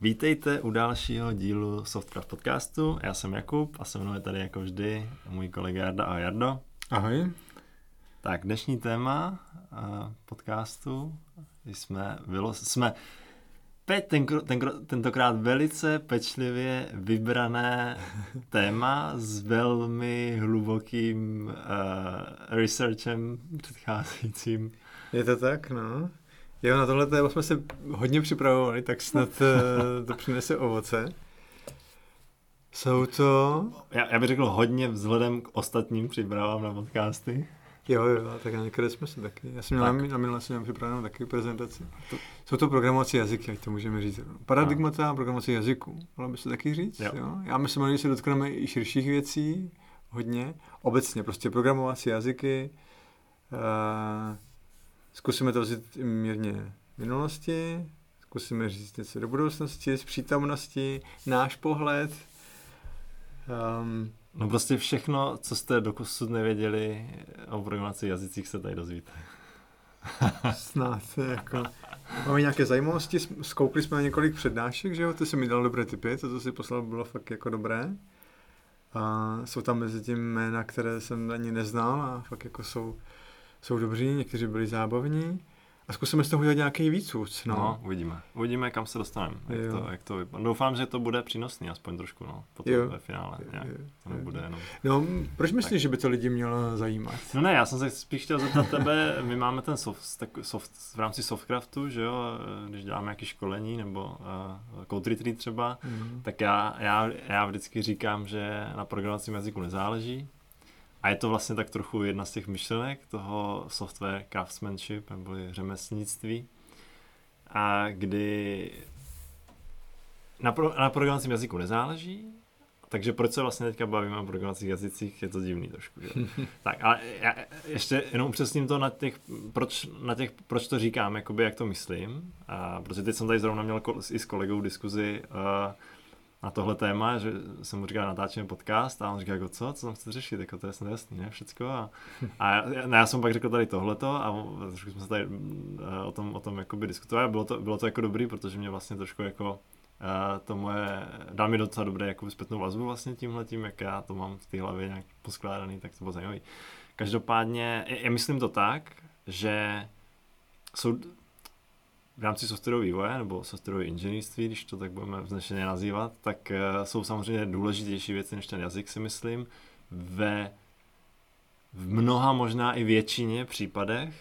vítejte u dalšího dílu Softcraft podcastu. Já jsem Jakub a se mnou je tady jako vždy můj kolega Jarda a Jardo. Ahoj. Tak dnešní téma uh, podcastu jsme, bylo, jsme teď ten, ten, tentokrát velice pečlivě vybrané téma s velmi hlubokým uh, researchem předcházejícím. Je to tak, no. Jo, na tohle téma jsme se hodně připravovali, tak snad uh, to přinese ovoce. Jsou to... Já, já bych řekl hodně vzhledem k ostatním přípravám na podcasty. Jo, jo, tak na některé jsme se taky. Já jsem měl tak. na, na minulé jsem měl připravenou taky prezentaci. To... Jsou to programací jazyky, ať to můžeme říct. Paradigmata programací jazyků. Mohla by se taky říct, jo. jo? Já myslím, že se dotkneme i širších věcí, hodně. Obecně, prostě programovací jazyky. Uh, zkusíme to vzít mírně minulosti, zkusíme říct něco do budoucnosti, z přítomnosti, náš pohled. Um, No prostě všechno, co jste dokusud nevěděli o programaci jazycích, se tady dozvíte. Snad, jako... Máme nějaké zajímavosti, zkoukli jsme na několik přednášek, že jo, ty jsi mi dal dobré typy, to, co jsi poslal, bylo fakt jako dobré. A jsou tam mezi tím jména, které jsem ani neznal a fakt jako jsou, jsou dobří, někteří byli zábavní. A zkusíme z toho udělat nějaký výcud. No. no, uvidíme. Uvidíme, kam se dostaneme. Jak to, jak to vypadá. Doufám, že to bude přínosný, aspoň trošku, no, potom jo. ve finále. Jo, jo, to nebude jenom... No, proč myslíš, tak. že by to lidi mělo zajímat? No ne, já jsem se spíš chtěl zeptat tebe, my máme ten soft, tak, soft v rámci Softcraftu, že jo, když děláme nějaké školení nebo uh, Code Retreat třeba, mm. tak já, já, já vždycky říkám, že na programovacím jazyku nezáleží, a je to vlastně tak trochu jedna z těch myšlenek toho software craftsmanship, nebo řemeslnictví, a kdy na, pro, na programovacím jazyku nezáleží, takže proč se vlastně teďka bavíme o programovacích jazycích, je to divný trošku. Že? tak, ale já ještě jenom upřesním to na těch, proč, na těch, proč to říkám, jakoby jak to myslím. A, protože teď jsem tady zrovna měl i s kolegou diskuzi, uh, na tohle téma, že jsem mu říkal, natáčíme podcast a on říká, jako co, co tam chce řešit, jako to je jasný, ne, všecko a, a já, já, jsem pak řekl tady tohleto a trošku jsme se tady eh, o tom, o tom jakoby diskutovali bylo to, bylo to jako dobrý, protože mě vlastně trošku jako uh, to moje, dal mi docela dobré jako zpětnou vazbu vlastně tímhle tím, jak já to mám v té hlavě nějak poskládaný, tak to bylo zajímavý. Každopádně, já myslím to tak, že jsou v rámci softwarového vývoje nebo softwarového inženýrství, když to tak budeme vznešeně nazývat, tak uh, jsou samozřejmě důležitější věci než ten jazyk, si myslím. Ve v mnoha možná i většině případech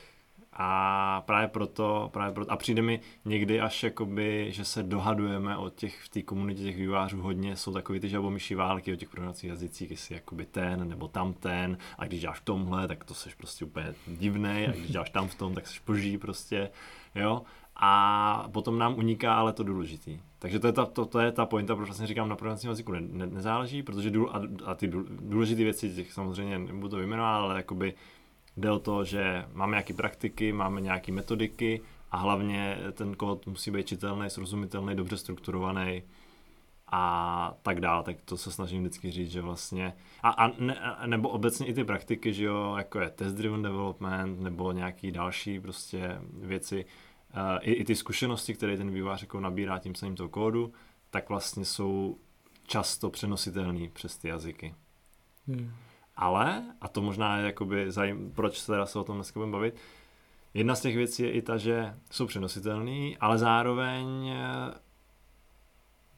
a právě proto, právě proto, a přijde mi někdy až jakoby, že se dohadujeme o těch, v té komunitě těch vývářů hodně, jsou takový ty žabomyší války o těch programovacích jazycích, jestli jakoby ten nebo tam ten, a když děláš tomhle, tak to seš prostě úplně divnej, a když děláš tam v tom, tak seš boží prostě, jo a potom nám uniká ale to důležitý. Takže to je ta, to, to je ta pointa, proč vlastně říkám na programovacím jazyku. Ne, ne, nezáleží, protože důl, a, a ty důležité věci, těch samozřejmě nebudu to vyjmenovat, ale jakoby jde o to, že máme nějaké praktiky, máme nějaké metodiky a hlavně ten kód musí být čitelný, srozumitelný, dobře strukturovaný a tak dále, tak to se snažím vždycky říct, že vlastně, a, a ne, nebo obecně i ty praktiky, že jo, jako je test driven development, nebo nějaký další prostě věci, i, i ty zkušenosti, které ten vývojář jako nabírá tím samým toho kódu, tak vlastně jsou často přenositelné přes ty jazyky. Hmm. Ale, a to možná je jakoby zajím, proč se teda se o tom dneska budeme bavit, jedna z těch věcí je i ta, že jsou přenositelné, ale zároveň eh,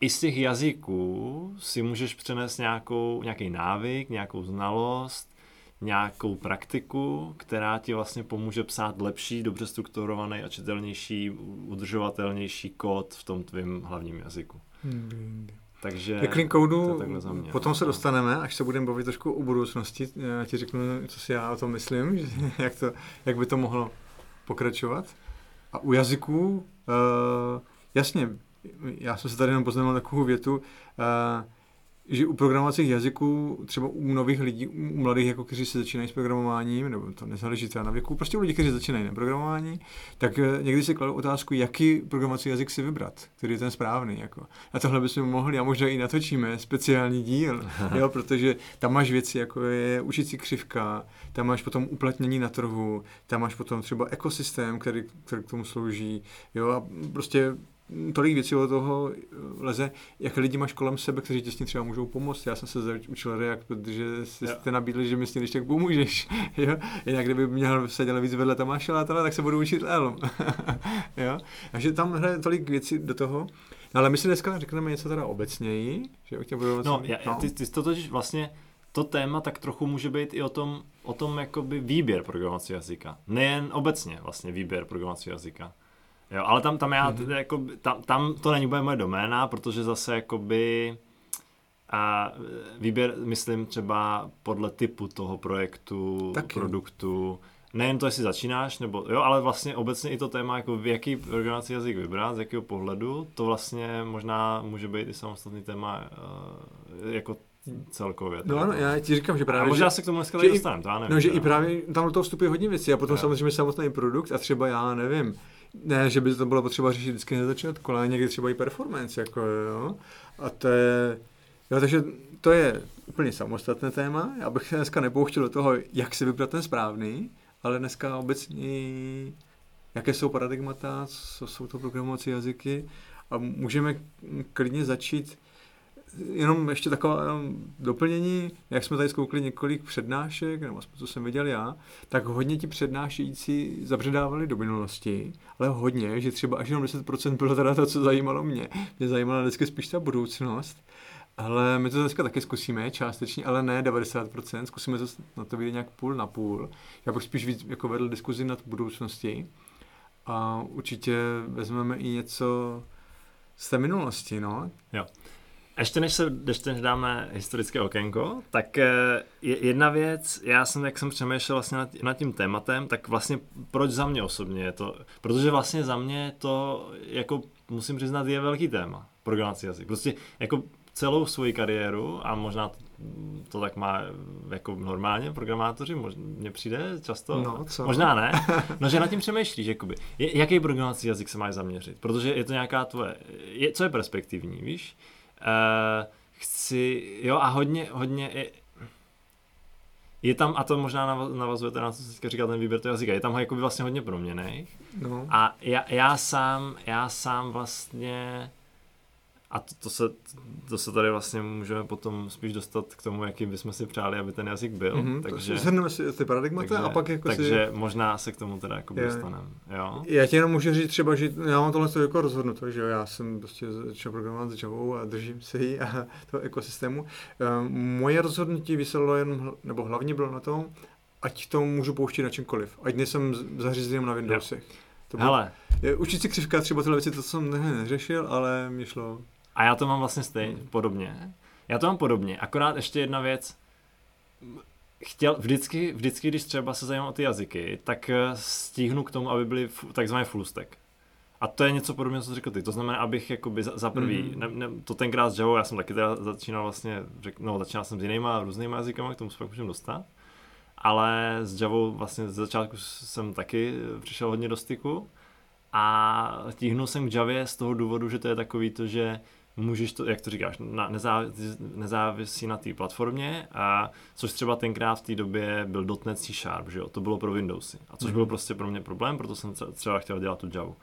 i z těch jazyků si můžeš přenést nějakou, nějaký návyk, nějakou znalost, nějakou praktiku, která ti vlastně pomůže psát lepší, dobře strukturovaný a čitelnější, udržovatelnější kód v tom tvém hlavním jazyku. Hmm. Takže clean codu, mě, potom se dostaneme, až se budeme bavit trošku o budoucnosti. Já ti řeknu, co si já o tom myslím, že jak, to, jak by to mohlo pokračovat. A u jazyků, uh, jasně, já jsem se tady jenom poznamenal takovou větu, uh, že u programovacích jazyků, třeba u nových lidí, u mladých, jako kteří se začínají s programováním, nebo to nezáleží třeba na věku, prostě u lidí, kteří začínají na programování, tak eh, někdy si kladou otázku, jaký programovací jazyk si vybrat, který je ten správný. Jako. A tohle bychom mohli, a možná i natočíme speciální díl, jo, protože tam máš věci, jako je učící křivka, tam máš potom uplatnění na trhu, tam máš potom třeba ekosystém, který, který k tomu slouží, jo, a prostě tolik věcí od toho leze, jak lidi máš kolem sebe, kteří ti s tím třeba můžou pomoct. Já jsem se učil React, protože jste nabídli, že mi s tím tak pomůžeš. jo? Jinak kdyby měl seděl víc vedle Tomáše Látala, tak se budu učit Elm. jo? Takže tam hraje tolik věcí do toho. No, ale my si dneska řekneme něco teda obecněji, že o těm No, já, no. Ty, ty to totiž vlastně to téma tak trochu může být i o tom, o tom jakoby výběr programovacího jazyka. Nejen obecně vlastně výběr programovacího jazyka. Jo, ale tam, tam, já, mm-hmm. jako, tam, tam to není úplně moje doména, protože zase jakoby a výběr, myslím třeba podle typu toho projektu, Taky. produktu, nejen to, jestli začínáš, nebo jo, ale vlastně obecně i to téma, jako v jaký programovací jazyk vybrat, z jakého pohledu, to vlastně možná může být i samostatný téma uh, jako celkově. No ano, já ti říkám, že právě... A možná že, se k tomu dneska tady dostaneme, to já nevím. No, že i právě tam do toho vstupuje hodně věcí a potom jo. samozřejmě samotný produkt a třeba já nevím, ne, že by to bylo potřeba řešit vždycky na začátku, ale někdy třeba i performance, jako jo. A to je, jo, takže to je úplně samostatné téma. Já bych se dneska nepouštěl do toho, jak si vybrat ten správný, ale dneska obecně jaké jsou paradigmata, co jsou to programovací jazyky a můžeme klidně začít jenom ještě takové doplnění, jak jsme tady zkoukli několik přednášek, nebo co jsem viděl já, tak hodně ti přednášející zabředávali do minulosti, ale hodně, že třeba až jenom 10% bylo teda to, co zajímalo mě. Mě zajímala vždycky spíš ta budoucnost, ale my to dneska taky zkusíme, částečně, ale ne 90%, zkusíme to na to vidět nějak půl na půl. Já bych spíš víc jako vedl diskuzi nad budoucností a určitě vezmeme i něco z té minulosti, no. Jo. Ještě než se ještě než dáme historické okénko, tak eh, je jedna věc, já jsem, jak jsem přemýšlel vlastně nad, nad tím tématem, tak vlastně proč za mě osobně je to, protože vlastně za mě to, jako musím přiznat, je velký téma, programovací jazyk. Prostě jako celou svoji kariéru a možná to, to tak má jako normálně programátoři, mně přijde často, no, co? možná ne, no že nad tím přemýšlíš, jakoby, jaký programovací jazyk se máš zaměřit, protože je to nějaká tvoje, je, co je perspektivní, víš, Uh, chci, jo a hodně, hodně, je, je tam, a to možná navazuje na co jsi říkal, ten výběr toho jazyka, je tam jako vlastně hodně proměných. No. A já, já, sám, já sám vlastně a to, to, se, to se tady vlastně můžeme potom spíš dostat k tomu, jaký bychom si přáli, aby ten jazyk byl. Mm-hmm, takže zhrneme si ty paradigmata takže, a pak jako Takže si... možná se k tomu teda jako dostaneme. Jo? Já ti jenom můžu říct třeba, že já mám tohle jako rozhodnuto, že jo, já jsem prostě začal programovat s Javou a držím se jí a toho ekosystému. Um, moje rozhodnutí vyselo jen, nebo hlavně bylo na tom, ať to můžu pouštět na čemkoliv. Ať nejsem zařízením na Windowsech. To bylo, Hele. Učit si křivka třeba tyhle věci, to jsem ne, neřešil, ale mi šlo a já to mám vlastně stejně, podobně. Já to mám podobně, akorát ještě jedna věc. Chtěl, vždycky, vždycky, když třeba se zajímám o ty jazyky, tak eh, stíhnu k tomu, aby byly takzvané full stack. A to je něco podobného, co jsi řekl ty. To znamená, abych jakoby za, za prvý, mm-hmm. ne, ne, to tenkrát s Javou, já jsem taky teda začínal vlastně, řek, no začínal jsem s jinýma různýma jazykama, k tomu se pak můžeme dostat. Ale s Javou vlastně z začátku jsem taky přišel hodně do styku. A tíhnul jsem k Javě z toho důvodu, že to je takový to, že můžeš to, jak to říkáš, na, nezávis, nezávisí na té platformě, a což třeba tenkrát v té době byl .NET C Sharp, že jo, to bylo pro Windowsy, a což mm-hmm. byl prostě pro mě problém, proto jsem třeba chtěl dělat tu Java.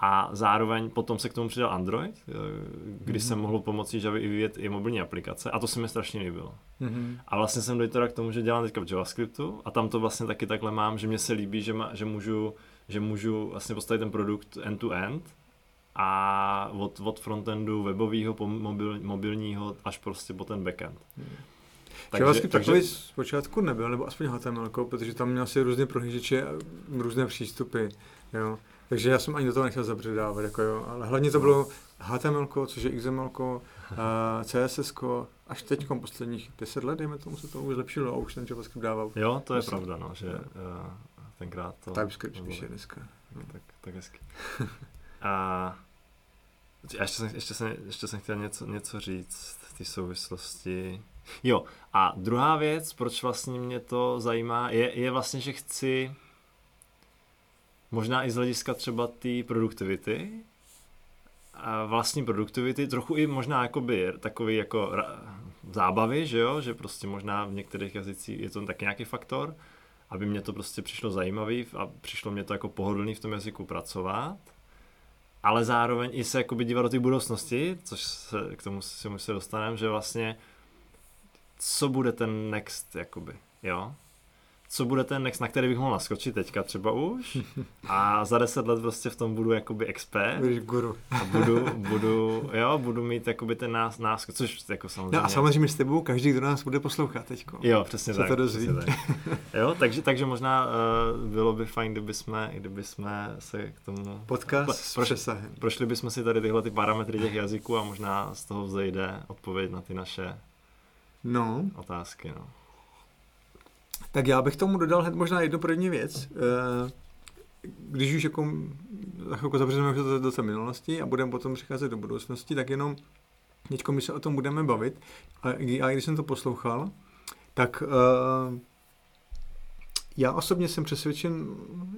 A zároveň potom se k tomu přidal Android, eh, kdy mm-hmm. jsem mohl pomocí Java i vyvíjet i mobilní aplikace a to se mi strašně líbilo. Mm-hmm. A vlastně jsem dojel k tomu, že dělám teďka v JavaScriptu a tam to vlastně taky takhle mám, že mě se líbí, že, má, že můžu že můžu vlastně postavit ten produkt end-to-end a od, od frontendu webového po mobil, mobilního až prostě po ten backend. Hmm. Takže, JavaScript takže... takový zpočátku nebyl, nebo aspoň HTML, protože tam měl asi různé prohlížeče a různé přístupy. Jo. Takže já jsem ani do toho nechtěl zabředávat, jako jo. ale hlavně to bylo HTML, což je XML, uh, CSS, až teď posledních 10 let, dejme tomu, se to už zlepšilo a už ten JavaScript dával. Jo, to je pravda, no, že uh, tenkrát to... TypeScript spíš je dneska. No, tak, tak hezky. A ještě jsem, ještě jsem, ještě jsem chtěl něco, něco říct v té souvislosti. Jo, a druhá věc, proč vlastně mě to zajímá, je, je vlastně, že chci možná i z hlediska třeba té produktivity, a vlastní produktivity, trochu i možná jakoby takový jako zábavy, že jo, že prostě možná v některých jazycích je to taky nějaký faktor, aby mě to prostě přišlo zajímavý a přišlo mě to jako pohodlný v tom jazyku pracovat ale zároveň i se jakoby dívat do té budoucnosti, což se, k tomu si se dostaneme, že vlastně co bude ten next, jakoby, jo? Co bude ten next, na který bych mohl naskočit teďka třeba už a za deset let prostě v tom budu jakoby expert. Budeš guru. A budu, budu, jo, budu mít jakoby ten nás, náskok, což jako samozřejmě. No a samozřejmě s tebou každý, kdo nás bude poslouchat teďko. Jo, přesně Co tak. to dozví. přesně tak. Jo, takže, takže možná uh, bylo by fajn, kdyby jsme, kdyby jsme se k tomu... Podcast s proš, přesahem. Prošli bychom si tady tyhle ty parametry těch jazyků a možná z toho vzejde odpověď na ty naše no. otázky. No. Tak já bych tomu dodal hned možná jednu první věc. Eh, když už jako za chvilku zavřeme do, do té minulosti a budeme potom přicházet do budoucnosti, tak jenom teď my se o tom budeme bavit. A já, když jsem to poslouchal, tak uh, já osobně jsem přesvědčen,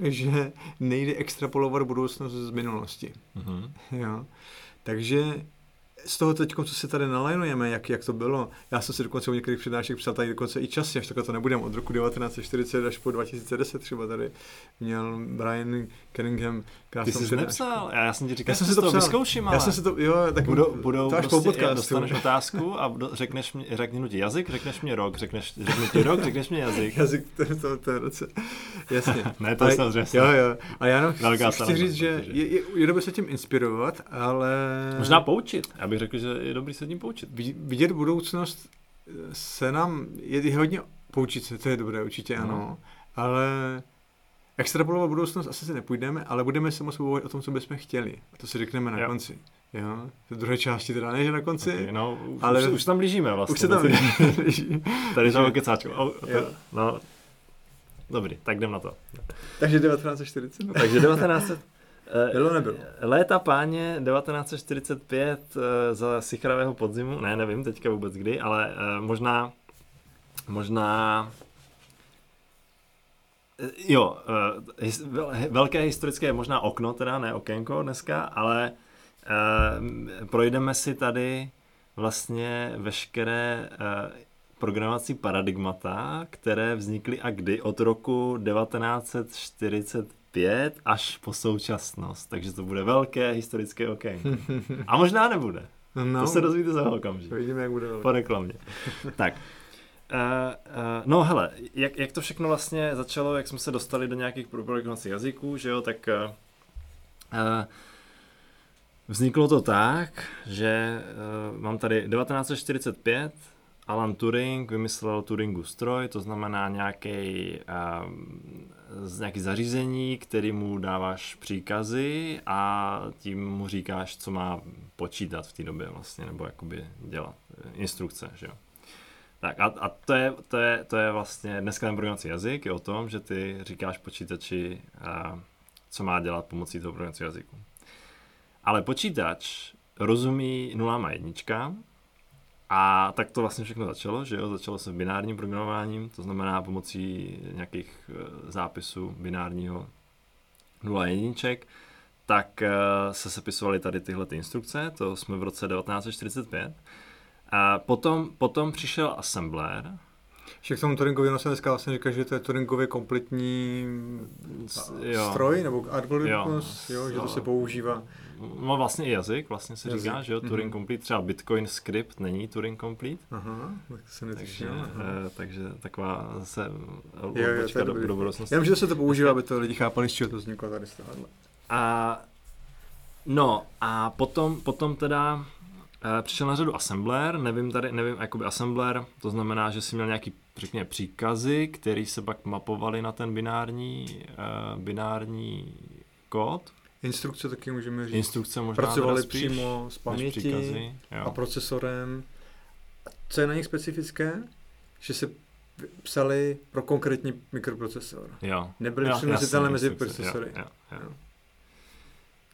že nejde extrapolovat budoucnost z minulosti. Mm-hmm. Jo. Takže z toho teď, co se tady nalajnujeme, jak, jak to bylo, já jsem si dokonce u některých přednášek psal tady dokonce i časy, až takhle to nebudeme, od roku 1940 až po 2010 třeba tady měl Brian Cunningham krásnou Ty jsi přednášku. nepsal, já, já jsem ti říkal, já jsem si to, to vyzkouším, ale... Já jsem si to, jo, tak budou, budou to až prostě, po podcastu. dostaneš otázku a řekneš mě, řekni ti jazyk, řekneš mě rok, řekneš, řekni ti rok, řekneš mě jazyk. jazyk, to je to, to je roce. Jasně. ne, to je samozřejmě. Jo, jo. A já jenom chci, chci říct, že je, je, je dobré se tím inspirovat, ale... Možná poučit, já bych řekl, že je dobrý se tím poučit. Vidět budoucnost se nám, je hodně poučit se, to je dobré, určitě ano, no. ale extrapolovat budoucnost asi se nepůjdeme, ale budeme se moc o tom, co bychom chtěli. A to si řekneme na jo. konci. Jo, v druhé části teda ne, že na konci. Okay, no, ale už, už tam blížíme vlastně. Už se tam blížíme. Tady jsme kecáčku. No, dobrý, tak jdem na to. Takže 1940. Takže 1940. Bylo nebylo. Léta páně 1945 eh, za sichravého podzimu, ne, nevím teďka vůbec kdy, ale eh, možná, možná eh, Jo, velké historické možná okno, teda ne okénko dneska, ale projdeme si tady vlastně veškeré programovací paradigmata, které vznikly a kdy od roku 1945 5 až po současnost, takže to bude velké historické okénko. A možná nebude. No, to se dozvíte za okamžik. Vidíme, jak bude velké. Po reklamě. tak. Uh, uh, no hele, jak, jak to všechno vlastně začalo, jak jsme se dostali do nějakých programovacích jazyků, že jo, tak uh, uh, vzniklo to tak, že uh, mám tady 1945, Alan Turing vymyslel Turingův stroj, to znamená nějaký, uh, nějaký zařízení, který mu dáváš příkazy a tím mu říkáš, co má počítat v té době vlastně, nebo jakoby dělat, instrukce, že jo. Tak a, a to, je, to, je, to je vlastně, dneska ten programovací jazyk je o tom, že ty říkáš počítači, uh, co má dělat pomocí toho programovacího jazyku. Ale počítač rozumí nulám a jedničkám, a tak to vlastně všechno začalo, že jo, začalo se binárním programováním, to znamená pomocí nějakých eh, zápisů binárního 0 jedniček, tak eh, se sepisovaly tady tyhle ty instrukce, to jsme v roce 1945. A potom, potom přišel assembler, že k tomu Turingovi se dneska vlastně říká, že to je Turingově kompletní jo. stroj nebo algoritmus, jo. jo, že to se používá No vlastně i jazyk, vlastně se jazyk. říká, že jo, Turing mm-hmm. Complete, třeba Bitcoin Script není Turing Complete. Aha, tak se takže, eh, takže taková zase odbočka do, do budoucnosti. Já vím, že se to používá, aby to lidi chápali, z čeho to vzniklo tady z tohohle. A no a potom, potom teda eh, přišel na řadu assembler, nevím tady, nevím, jakoby assembler, to znamená, že si měl nějaký, řekněme, příkazy, které se pak mapovaly na ten binární, uh, binární kód. Instrukce taky můžeme říct. Instrukce možná Pracovali spíš, přímo s paměti a procesorem. Co je na nich specifické? Že se psali pro konkrétní mikroprocesor. Jo. Nebyly přenositelné mezi procesory. Jo, jo, jo.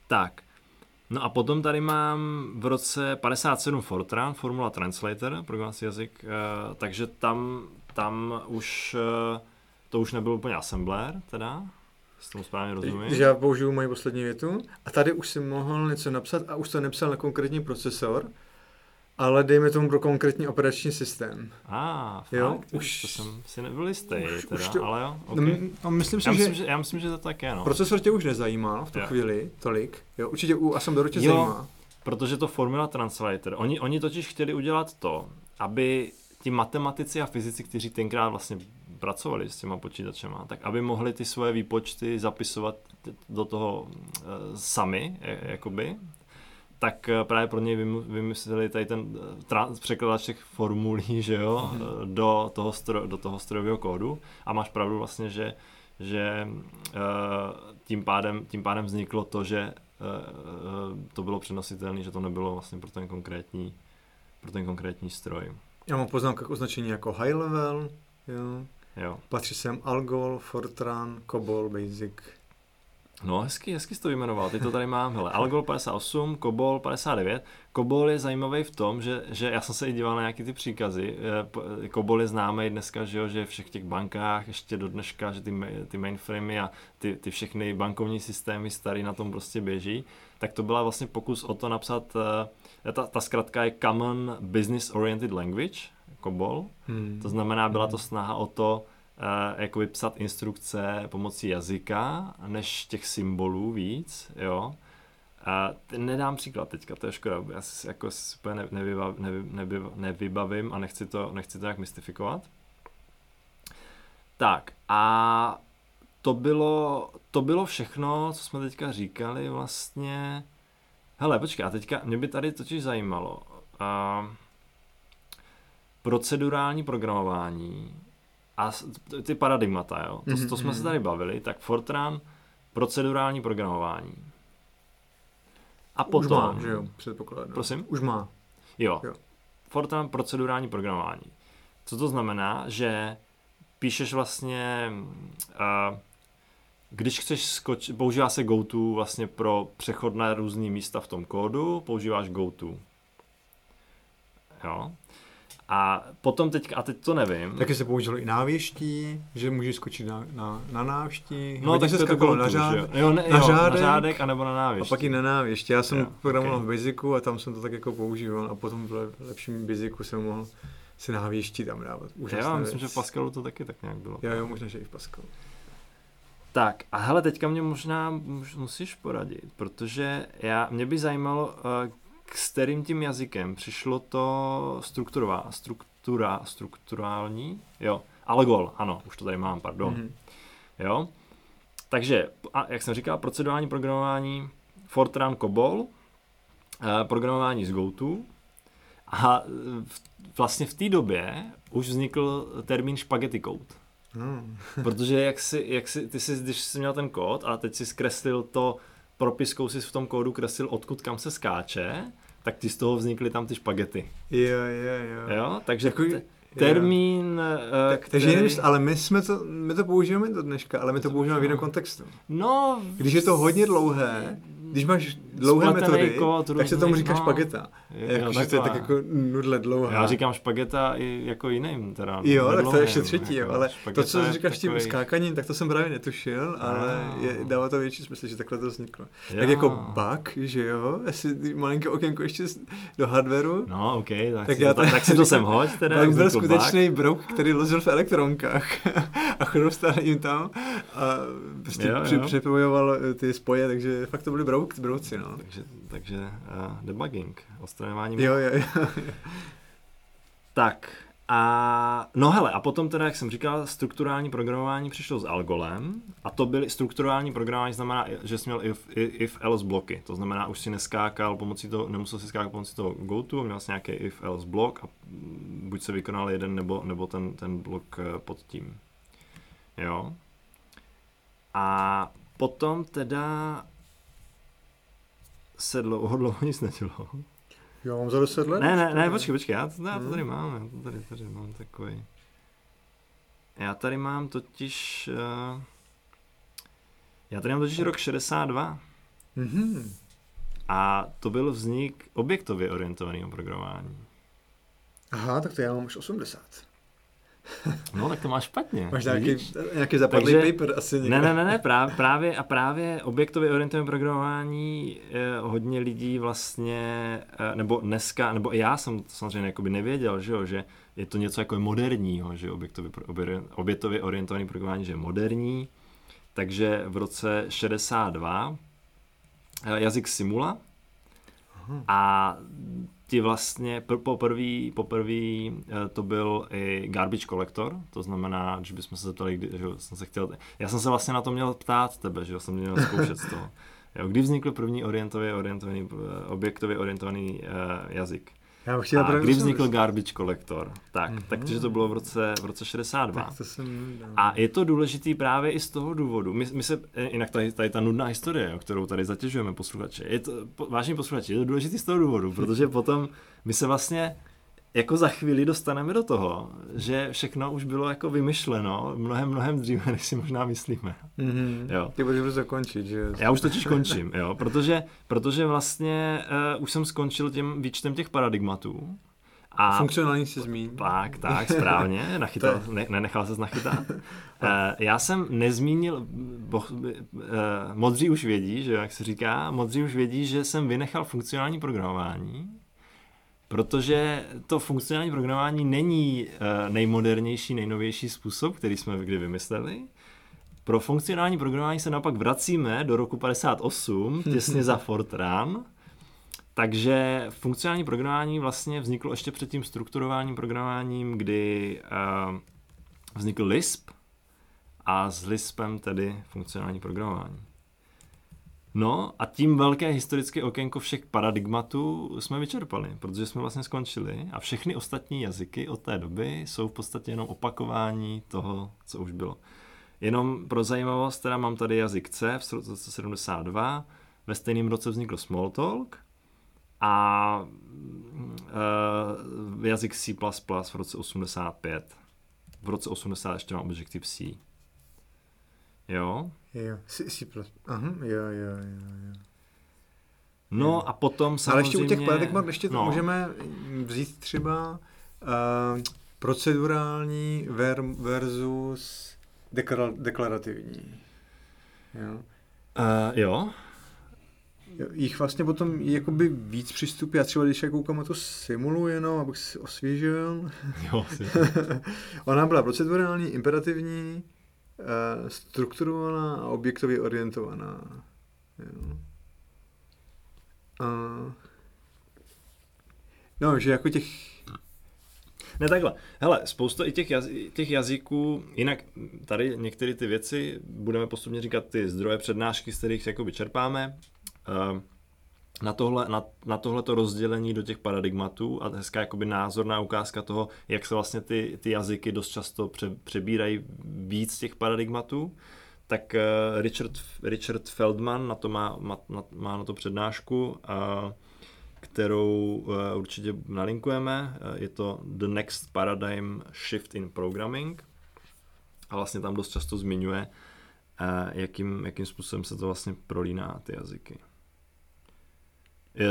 Tak. No a potom tady mám v roce 57 Fortran, Formula Translator, programovací jazyk, uh, takže tam, tam už uh, to už nebyl úplně assembler, teda, s tomu správně rozumím. Že já použiju moji poslední větu. A tady už si mohl něco napsat a už to nepsal na konkrétní procesor, ale dejme tomu pro konkrétní operační systém. A, ah, jo, fakt, už to jsem si nebyl jistý, už, teda, už to, ale jo, okay. no, no, myslím si, já že, myslím, že, já myslím, že to tak je, no. Procesor tě už nezajímá v tu jo. chvíli tolik, jo, určitě u Assembleru tě jo, zajímá. protože to Formula Translator, oni, oni totiž chtěli udělat to, aby ti matematici a fyzici, kteří tenkrát vlastně pracovali s těma počítačema, tak aby mohli ty svoje výpočty zapisovat do toho e, sami, e, jakoby, tak eh, právě pro něj vymysleli tady ten eh, překladač těch formulí, že jo, mm-hmm. do toho, stro, do toho strojového kódu a máš pravdu vlastně, že, že tím, pádem, tím pádem vzniklo to, že to bylo přenositelné, že to nebylo vlastně pro ten konkrétní, pro ten konkrétní stroj. Já mám poznámku k označení jako high level, jo. Jo. Patří sem Algol, Fortran, Cobol, Basic, No, hezky, hezky jsi to vyjmenoval, teď to tady mám, hele, Algol 58, Kobol 59. Kobol je zajímavý v tom, že, že já jsem se i díval na nějaký ty příkazy. Kobol je známý dneska, že, jo, že v všech těch bankách ještě do dneška, že ty, ty mainframey a ty, ty všechny bankovní systémy starý na tom prostě běží. Tak to byla vlastně pokus o to napsat, eh, ta, ta zkratka je Common Business Oriented Language, Kobol. Hmm. To znamená, byla to snaha o to, uh, jako vypsat instrukce pomocí jazyka, než těch symbolů víc, jo. A nedám příklad teďka, to je škoda, já si jako úplně nevybav, nevy, nevybav, nevybavím a nechci to, nechci to jak mystifikovat. Tak a to bylo, to bylo všechno, co jsme teďka říkali vlastně. Hele, počkej, a teďka mě by tady totiž zajímalo. Uh, procedurální programování a ty paradigmata, jo. To, mm-hmm. to jsme se mhm. tady bavili, tak Fortran, procedurální programování. A potom... Už má, že jo, předpokládám. Prosím? Už má. Jo. jo. Fortran, procedurální programování. Co to znamená, že píšeš vlastně, uh, když chceš skočit, používá se GoTo vlastně pro přechod na různé místa v tom kódu, používáš GoTo. Jo. A potom teď, a teď to nevím. Taky se použilo i návěští, že můžeš skočit na, na, na návěští. No, tak se to bylo na, řád, jo. Jo, ne, na, jo, řádek, na řádek, anebo na návěští. A pak i na návěští. Já jsem jo, programoval okay. v Basicu a tam jsem to tak jako používal a potom v lepším Basicu jsem mohl si návěští tam dávat. Úžasné já myslím, věc. že v Pascalu to taky tak nějak bylo. Jo, jo, možná, že i v Pascalu. Tak a hele, teďka mě možná musíš poradit, protože já, mě by zajímalo, eh, s kterým tím jazykem přišlo to strukturová, struktura, strukturální, jo, Algol, ano, už to tady mám, pardon. Mm-hmm. Jo, takže, a jak jsem říkal, procedurální programování Fortran COBOL, eh, programování z GoTo a vlastně v té době už vznikl termín spaghetti code. Mm. Protože jak si, jak si, ty jsi, když jsi měl ten kód a teď si zkreslil to, propiskou si v tom kódu kreslil, odkud kam se skáče, tak ti z toho vznikly tam ty špagety. Jo, jo, jo. Jo, takže jako, termín... Uh, tak, který... Takže nevím, ale my, jsme to, my to používáme do dneška, ale my to používáme v jiném kontextu. No... Když je to hodně dlouhé, když máš dlouhé metody, kód, tak se tomu říká no. špageta. Jako, že to je tak jako nudle dlouhá. Já říkám špageta i jako jiným teda. Jo, tak to je ještě třetí, jo, ale to, co říkáš tím skákaním, tak to jsem právě netušil, ale je, dává to větší smysl, že takhle to vzniklo. Jo. Tak jako bug, že jo, jestli malinké okénko ještě do hardwareu. No, ok, tak, tak, si, já to, tak si to sem hoď teda. Tak byl skutečný brouk, který lozil v elektronkách a chrustal jim tam a prostě připojoval ty spoje, takže fakt to byly brouk brouk, brouci, no. Takže, takže uh, debugging, odstraňování. Jo, jo, jo. tak, a no hele, a potom teda, jak jsem říkal, strukturální programování přišlo s Algolem a to byly strukturální programování znamená, že jsi měl if, if else bloky. To znamená, už si neskákal pomocí toho, nemusel si skákat pomocí toho GoTo, měl jsi nějaký if else blok a buď se vykonal jeden nebo, nebo ten, ten blok eh, pod tím. Jo. A potom teda se dlouho, dlouho nic nedělo. Já mám za deset let? Ne, ne, ne, počkej, počkej, já to, já to tady hmm. mám, já to tady, tady mám takový. Já tady mám totiž, uh, já tady mám totiž rok 62. Mm-hmm. A to byl vznik objektově orientovaného programování. Aha, tak to já mám už 80. No, tak to máš špatně. Máš nějaký, nějaký zapadlý Takže, paper asi někde. Ne, ne, ne, ne právě, a právě objektově orientované programování eh, hodně lidí vlastně, eh, nebo dneska, nebo já jsem to samozřejmě jakoby nevěděl, že, jo, že je to něco jako moderního, že objektově, objektově orientovaný programování, že je moderní. Takže v roce 62 eh, jazyk Simula a ti vlastně poprvé poprvý eh, to byl i garbage collector, to znamená, že bychom se zeptali, kdy, že jsem se chtěl, já jsem se vlastně na to měl ptát tebe, že jsem měl zkoušet z toho. Jo, kdy vznikl první orientově orientovaný, eh, objektově orientovaný uh, jazyk? Já bych a kdy vznikl Garbage Collector? Tak, mm-hmm. takže to bylo v roce, v roce 62. Tak to jsem, a je to důležitý právě i z toho důvodu. My, my se, jinak tady, tady ta nudná historie, o kterou tady zatěžujeme posluchače, je to, vážení posluchači, je to důležitý z toho důvodu, protože potom my se vlastně jako za chvíli dostaneme do toho, že všechno už bylo jako vymyšleno mnohem, mnohem dříve, než si možná myslíme. Mm-hmm. Jo. Ty budeš zakončit, že Já už totiž končím, jo, protože, protože vlastně uh, už jsem skončil tím výčtem těch paradigmatů. A Funkcionální se zmín. Tak, tak, správně, nachytal, ne, nenechal se nachytat. uh, já jsem nezmínil, bo, uh, modří už vědí, že jak se říká, modří už vědí, že jsem vynechal funkcionální programování, Protože to funkcionální programování není uh, nejmodernější, nejnovější způsob, který jsme kdy vymysleli. Pro funkcionální programování se naopak vracíme do roku 58, těsně za Fortran. Takže funkcionální programování vlastně vzniklo ještě před tím strukturováním programováním, kdy uh, vznikl Lisp a s Lispem tedy funkcionální programování. No a tím velké historické okénko všech paradigmatů jsme vyčerpali, protože jsme vlastně skončili a všechny ostatní jazyky od té doby jsou v podstatě jenom opakování toho, co už bylo. Jenom pro zajímavost, teda mám tady jazyk C v roce 72, ve stejném roce vznikl Smalltalk a uh, jazyk C++ v roce 85. V roce 80 ještě mám Objective-C. Jo? Jo, C, C++. Aha, jo, jo, jo, jo. No jo. a potom samozřejmě... Ale ještě u těch paradigmat ještě to no. můžeme vzít třeba uh, procedurální ver, versus dekla, deklarativní. Jo. Uh, jo. Jich vlastně potom jakoby víc přistupí. Já třeba, když já koukám na to simulu jenom, abych si osvěžil. Jo, Ona byla procedurální, imperativní, strukturovaná a objektově orientovaná. Jo. Uh, no, že jako těch... Ne takhle. Hele, spousta i těch, jazy, těch jazyků, jinak tady některé ty věci budeme postupně říkat ty zdroje přednášky, z kterých jakoby čerpáme. Uh, na tohle, na, na tohleto rozdělení do těch paradigmatů a hezká jakoby názorná ukázka toho, jak se vlastně ty, ty jazyky dost často pře, přebírají víc těch paradigmatů, tak uh, Richard, Richard Feldman na to má, má, na, má na to přednášku, uh, kterou uh, určitě nalinkujeme. Je to The Next Paradigm Shift in Programming a vlastně tam dost často zmiňuje, jakým, jakým způsobem se to vlastně prolíná ty jazyky.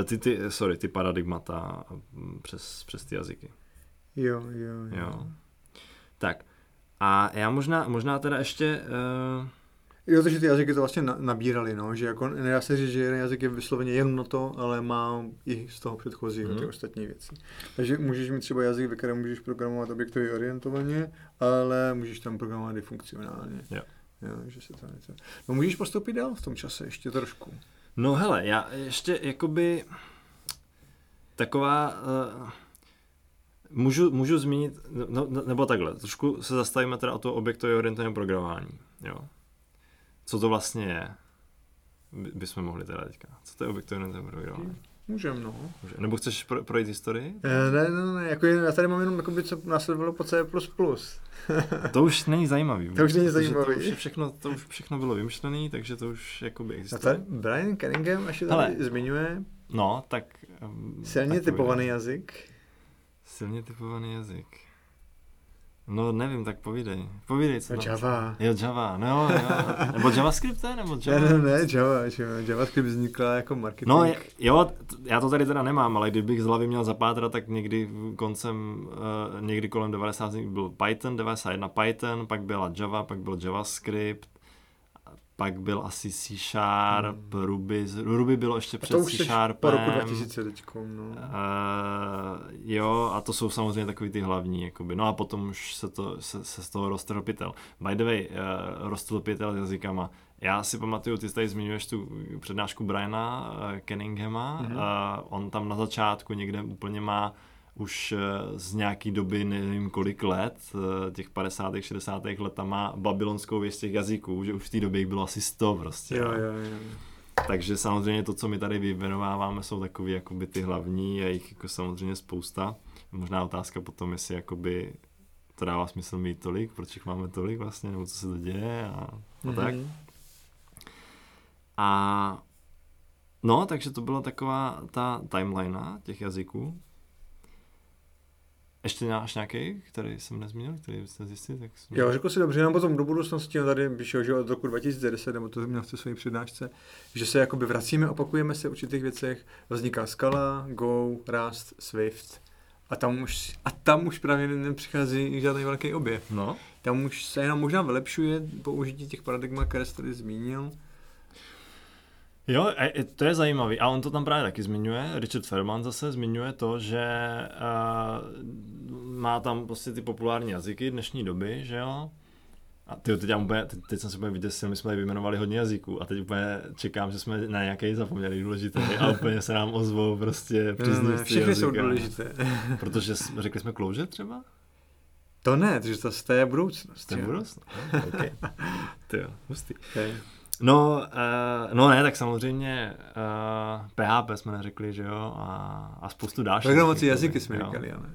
Ty, ty, sorry, ty paradigmata přes, přes ty jazyky. Jo, jo, jo. jo. Tak. A já možná, možná teda ještě... Uh... Jo, takže ty jazyky to vlastně nabírali, no, že jako nedá se říct, že jeden jazyk je vysloveně jenom na to, ale má i z toho předchozího mm. ty mhm. ostatní věci. Takže můžeš mít třeba jazyk, ve kterém můžeš programovat objektově orientovaně, ale můžeš tam programovat i funkcionálně. Jo. Jo, že se to něco... No můžeš postoupit dál v tom čase ještě trošku. No hele, já ještě jakoby taková... Uh, můžu, můžu zmínit, no, no, nebo takhle, trošku se zastavíme teda o to objektově orientované programování, jo. Co to vlastně je, by, bychom mohli teda teďka. Co to je objektově orientované programování? Můžem, no. Nebo chceš pro, projít historii? E, ne, ne, ne, jako já tady mám jenom, jakoby, co následovalo po C++. to už není zajímavý. To už není zajímavý. To už, všechno, to už všechno bylo vymyšlené, takže to už jakoby existuje. A tady Brian Cunningham až tady Hele, zmiňuje No, tak... Um, silně typovaný jazyk. Silně typovaný jazyk. No nevím, tak povídej. Povídej, co no, Java. Jo, Java, no jo. Nebo JavaScript, ne? Nebo Java? Ne, ne, ne, Java, Java. JavaScript vznikla jako marketing. No jo, já to tady teda nemám, ale kdybych z hlavy měl zapátrat, tak někdy koncem, uh, někdy kolem 90. byl Python, 91 Python, pak byla Java, pak byl JavaScript, pak byl asi C Sharp, hmm. Ruby, Ruby bylo ještě před C Sharpem. Po roku 2000 teďkom, no. Uh, jo, a to jsou samozřejmě takový ty hlavní, jakoby. No a potom už se, to, se, se z toho rostl pytel. By the way, uh, rostl pytel jazykama. Já si pamatuju, ty tady zmiňuješ tu přednášku Briana uh, Kenninghama. Mm-hmm. Uh, on tam na začátku někde úplně má už eh, z nějaký doby, nevím kolik let, eh, těch 50. 60. let tam má babylonskou věc těch jazyků, že už v té době jich bylo asi 100 prostě. Jo, jo, jo. Takže samozřejmě to, co my tady vyjmenováváme, jsou takové jakoby ty hlavní a jich jako samozřejmě spousta. Možná otázka potom, jestli jakoby to dává smysl mít tolik, proč jich máme tolik vlastně, nebo co se to děje a, a mm-hmm. tak. A no, takže to byla taková ta timeline těch jazyků. Ještě máš nějaký, který jsem nezmínil, který byste zjistil? Tak jsem... Jo, řekl si dobře, jenom potom do budoucnosti, no tady píše, že od roku 2010, nebo to měl v té své přednášce, že se jakoby vracíme, opakujeme se v určitých věcech, vzniká Scala, Go, Rust, Swift, a tam už, a tam už právě nepřichází žádný velký objev. No. Tam už se jenom možná vylepšuje použití těch paradigmat, které jsi tady zmínil, Jo, to je zajímavý. A on to tam právě taky zmiňuje. Richard Fairman zase zmiňuje to, že uh, má tam prostě ty populární jazyky dnešní doby, že jo. A ty, teď, úplně, teď, teď jsem si úplně vyděsil, my jsme tady vyjmenovali hodně jazyků a teď úplně čekám, že jsme na nějaký zapomněli důležitý a úplně se nám ozvou prostě příznivci Všechny jazyka. jsou důležité. Protože řekli jsme closure třeba? To ne, protože to, to je budoucnost. To je budoucnost? No, okay. Ty jo, hustý. Okay. No, uh, no ne, tak samozřejmě uh, eh, PHP jsme neřekli, že jo, a, a spoustu dalších. Programovací jazyky jsme jo. říkali, ale.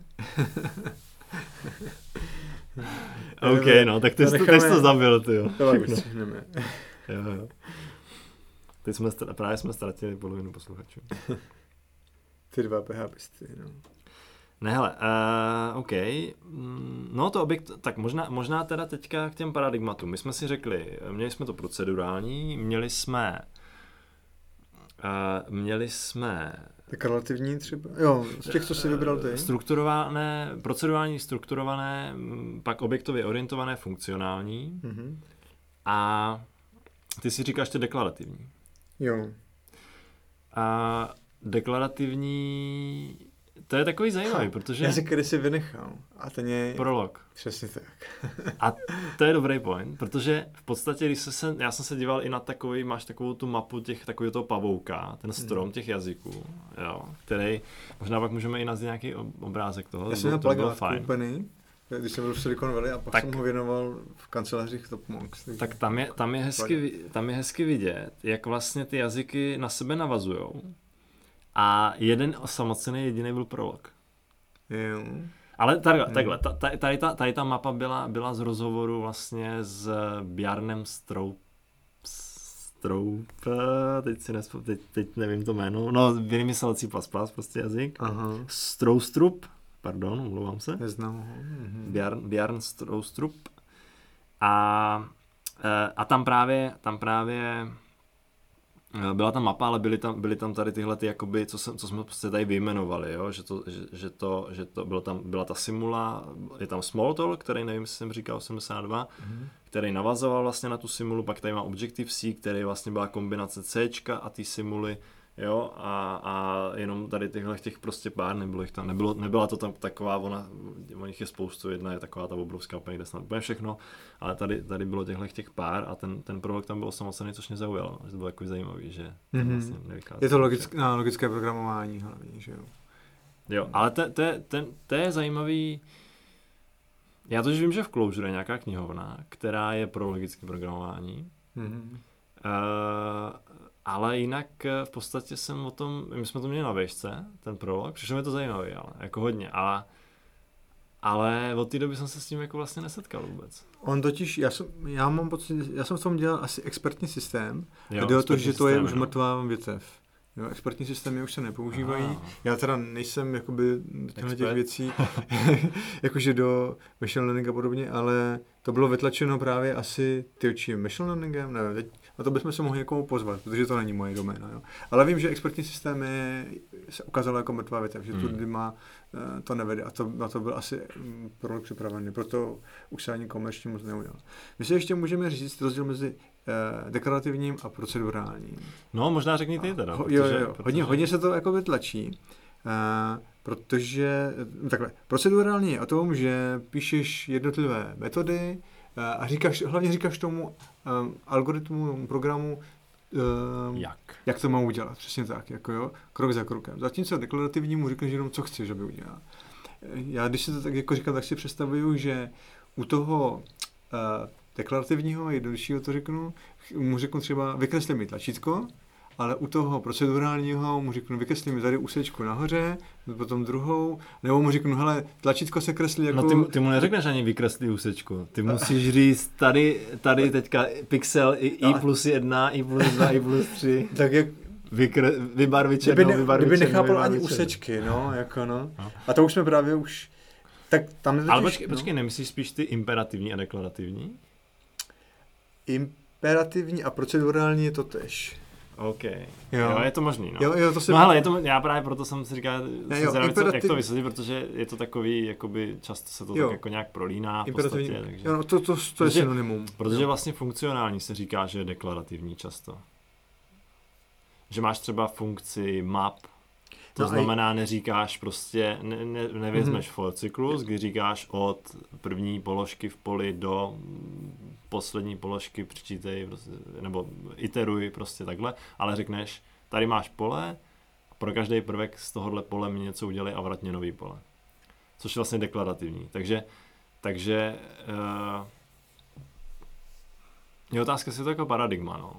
OK, no, tak ty, jsi, jsi to zabil, ty jo. To jo, jo. Teď jsme, právě jsme ztratili polovinu posluchačů. ty dva PHPisty, no. Ne, hele, uh, OK. Mm, no to objekt, tak možná, možná teda teďka k těm paradigmatům. My jsme si řekli, měli jsme to procedurální, měli jsme uh, měli jsme tak relativní třeba? Jo, z těch, co si vybral ty. Strukturované, procedurální, strukturované, pak objektově orientované, funkcionální. Mm-hmm. A ty si říkáš to deklarativní. Jo. A deklarativní to je takový zajímavý, protože... Jazyk, který si vynechal. A ten je... Prolog. Přesně tak. a to je dobrý point, protože v podstatě, když se, já jsem se díval i na takový, máš takovou tu mapu těch, takového toho pavouka, ten strom hmm. těch jazyků, jo, který, možná pak můžeme i nazvat nějaký obrázek toho. Já jsem na plagát koupený, když jsem byl v Silicon Valley a pak tak, jsem ho věnoval v kancelářích Top Monks. Tak tam je, tam, je hezky, tam je hezky vidět, jak vlastně ty jazyky na sebe navazujou a jeden osamocený jediný byl prolog. Jo. Ale tady, hmm. takhle, tady, tady, ta, tady ta mapa byla, byla z rozhovoru vlastně s Bjarnem Stroup, Stroup, teď si nespo, teď, teď nevím to jméno, no vymyslel C++, prostě jazyk. Aha. Stroustrup, pardon, umlouvám se. Neznám ho. Mhm. Bjarn, Bjarn Stroustrup. A, e, a tam právě, tam právě Eh, byla tam mapa, ale byly tam, byly tam tady tyhle, ty, jakoby, co, jsem, co jsme prostě tady vyjmenovali, jo? Že, to, že, že, to, že to bylo tam, byla ta simula, je tam Smalltalk, který nevím, jestli jsem říkal 82, mm-hmm. který navazoval vlastně na tu simulu, pak tady má Objective-C, který vlastně byla kombinace C a ty simuly, jo, a, a jenom tady těchto těch prostě pár, nebylo jich tam, nebylo, nebyla to tam taková, ona, o nich je spoustu, jedna je taková ta obrovská úplně, kde snad úplně všechno, ale tady, tady bylo těchto těch pár a ten, ten prvok tam byl osamocený, což mě zaujalo, že to bylo takový zajímavý, že mm-hmm. vlastně Je to logické, no, logické programování hlavně, že jo. Jo, ale to, to, to, to je zajímavý, já to vím, že v Clojure je nějaká knihovna, která je pro logické programování. Mm-hmm. Uh, ale jinak eh, v podstatě jsem o tom, my jsme to měli na výšce, ten prolog, přišlo mi to zajímavý, ale jako hodně, ale ale od té doby jsem se s tím jako vlastně nesetkal vůbec. On totiž, já, jsem, já mám pocit, já jsem v tom dělal asi expertní systém jo, a jde o to, že to je už mrtvá větev. Jo, expertní systémy už se nepoužívají. Aha. Já teda nejsem jakoby těchto těch věcí, jakože do machine learning a podobně, ale to bylo vytlačeno právě asi ty oči machine learningem, nevím, teď, na to bychom se mohli někomu pozvat, protože to není moje doména. Jo. Ale vím, že expertní systémy se ukázalo jako mrtvá větev, že hmm. tu má eh, to nevede a to, na to byl asi mm, prolog připravený, proto už se ani komerčně moc neudělal. My si ještě můžeme říct rozdíl mezi eh, deklarativním a procedurálním. No, možná řekni ty teda. Protože, jo, jo, jo. Protože... Hodně, hodně se to jako vytlačí, eh, protože, takhle, procedurální je o tom, že píšeš jednotlivé metody eh, a říkáš, hlavně říkáš tomu eh, algoritmu, programu, eh, jak? jak to má udělat, přesně tak, jako jo, krok za krokem. Zatímco deklarativnímu řekneš jenom, co chceš, aby udělal. Já, když se to tak jako říkám, tak si představuju, že u toho uh, deklarativního, jednoduššího to řeknu, mu řeknu třeba vykresli mi tlačítko, ale u toho procedurálního mu řeknu, vykresli mi tady úsečku nahoře, potom druhou, nebo mu řeknu, hele, tlačítko se kreslí jako... No ty, ty mu neřekneš ani vykresli úsečku, ty musíš říct tady, tady teďka pixel i, i plus jedna, i plus dva, i plus tři. tak jak, Vykre, vybarvit černou, kdyby, ne, vybarvit kdyby nechápal ani úsečky, no, jako no. no. A to už jsme právě už, tak tam Ale počkej, no. počkej, nemyslíš spíš ty imperativní a deklarativní? Imperativní a procedurální je to tež. OK. Jo. jo, je to možný, no. Jo, jo, to se... No ale je to, já právě proto jsem si říkal, ne, jo, zvědavý, imperativ... jak to vysvětlit, protože je to takový, jakoby často se to jo. tak jako nějak prolíná v podstatě. Takže... Jo, no, to, to, to je synonymum. Protože jo. vlastně funkcionální se říká, že je deklarativní často. Že máš třeba funkci map, to no znamená, neříkáš prostě, ne, ne, nevezmeš mm-hmm. for cyklus, kdy říkáš od první položky v poli do poslední položky přičítej, prostě, nebo iteruj prostě takhle, ale řekneš, tady máš pole, pro každý prvek z tohohle pole mi něco udělej a vratně nový pole. Což je vlastně deklarativní. Takže, takže uh, je otázka, jestli je to jako paradigma, no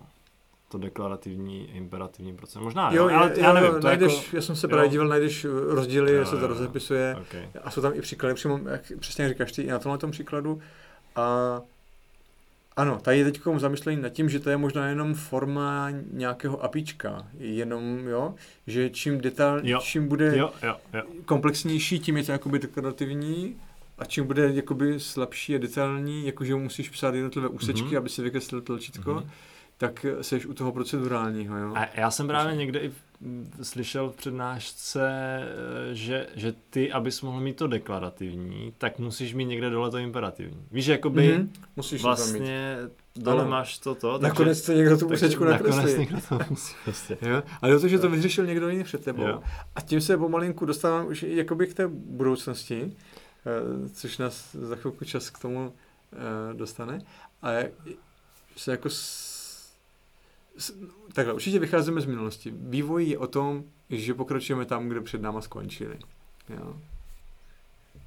to deklarativní imperativní proces. Možná, jo, jo ale já nevím. Jo, to najdeš, jako, já jsem se právě díval, najdeš rozdíly, jo, se to rozepisuje okay. a jsou tam i příklady, přímo, jak přesně říkáš ty, i na tomhle tom příkladu. A ano, tady je teď zamyšlení nad tím, že to je možná jenom forma nějakého apíčka, jenom, jo, že čím detail, jo. čím bude jo, jo, jo. komplexnější, tím je to jakoby deklarativní a čím bude jakoby slabší a detailní, jakože musíš psát jednotlivé úsečky, mm-hmm. aby si vykreslil tlačítko, mm-hmm tak seš u toho procedurálního. Jo? A já jsem právě někde i slyšel v přednášce, že, že ty, abys mohl mít to deklarativní, tak musíš mít někde dole to imperativní. Víš, jakoby mm-hmm. musíš vlastně to dole ano. máš to to. Takže, nakonec to někdo tu úsečku nakreslí. Nakonec někdo to musí prostě. jo? Ale to, že to vyřešil někdo jiný před tebou. Jo. A tím se pomalinku dostávám už jakoby k té budoucnosti, eh, což nás za chvilku čas k tomu eh, dostane. A se jako takhle, určitě vycházíme z minulosti. Vývoj je o tom, že pokračujeme tam, kde před náma skončili. Jo.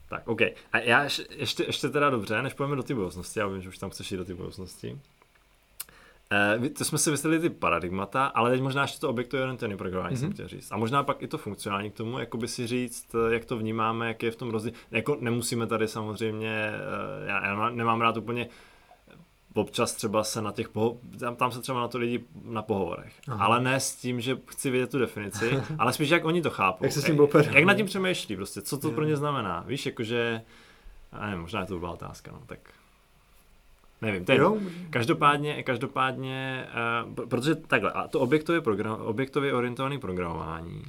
Tak, OK. A já ještě, ještě teda dobře, než půjdeme do té budoucnosti, já vím, že už tam chceš jít do té budoucnosti. Eh, to jsme si vysvětlili ty paradigmata, ale teď možná ještě to objektově orientované programování mm-hmm. jsem chtěl říct. A možná pak i to funkcionální k tomu, jako by si říct, eh, jak to vnímáme, jak je v tom rozdíl. Jako nemusíme tady samozřejmě, eh, já, já nemám rád úplně občas třeba se na těch poho- tam, tam se třeba na to lidi na pohovorech. Aha. Ale ne s tím, že chci vědět tu definici, ale spíš jak oni to chápou. jak se s tím jak, jak nad tím přemýšlí prostě, co to je. pro ně znamená. Víš, jakože, nevím, možná je to byla otázka, no, tak Nevím, ten. Každopádně, každopádně, uh, protože takhle, a to objektově, program, objektově orientované programování,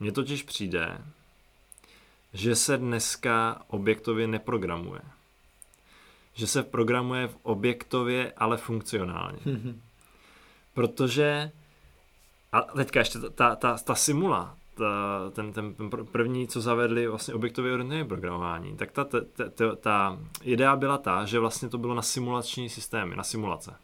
mně totiž přijde, že se dneska objektově neprogramuje že se programuje v objektově, ale funkcionálně. Protože, a teďka ještě ta, ta, ta simula, ta, ten, ten první, co zavedli vlastně objektově orientované programování, tak ta, ta, ta, ta idea byla ta, že vlastně to bylo na simulační systémy, na simulace.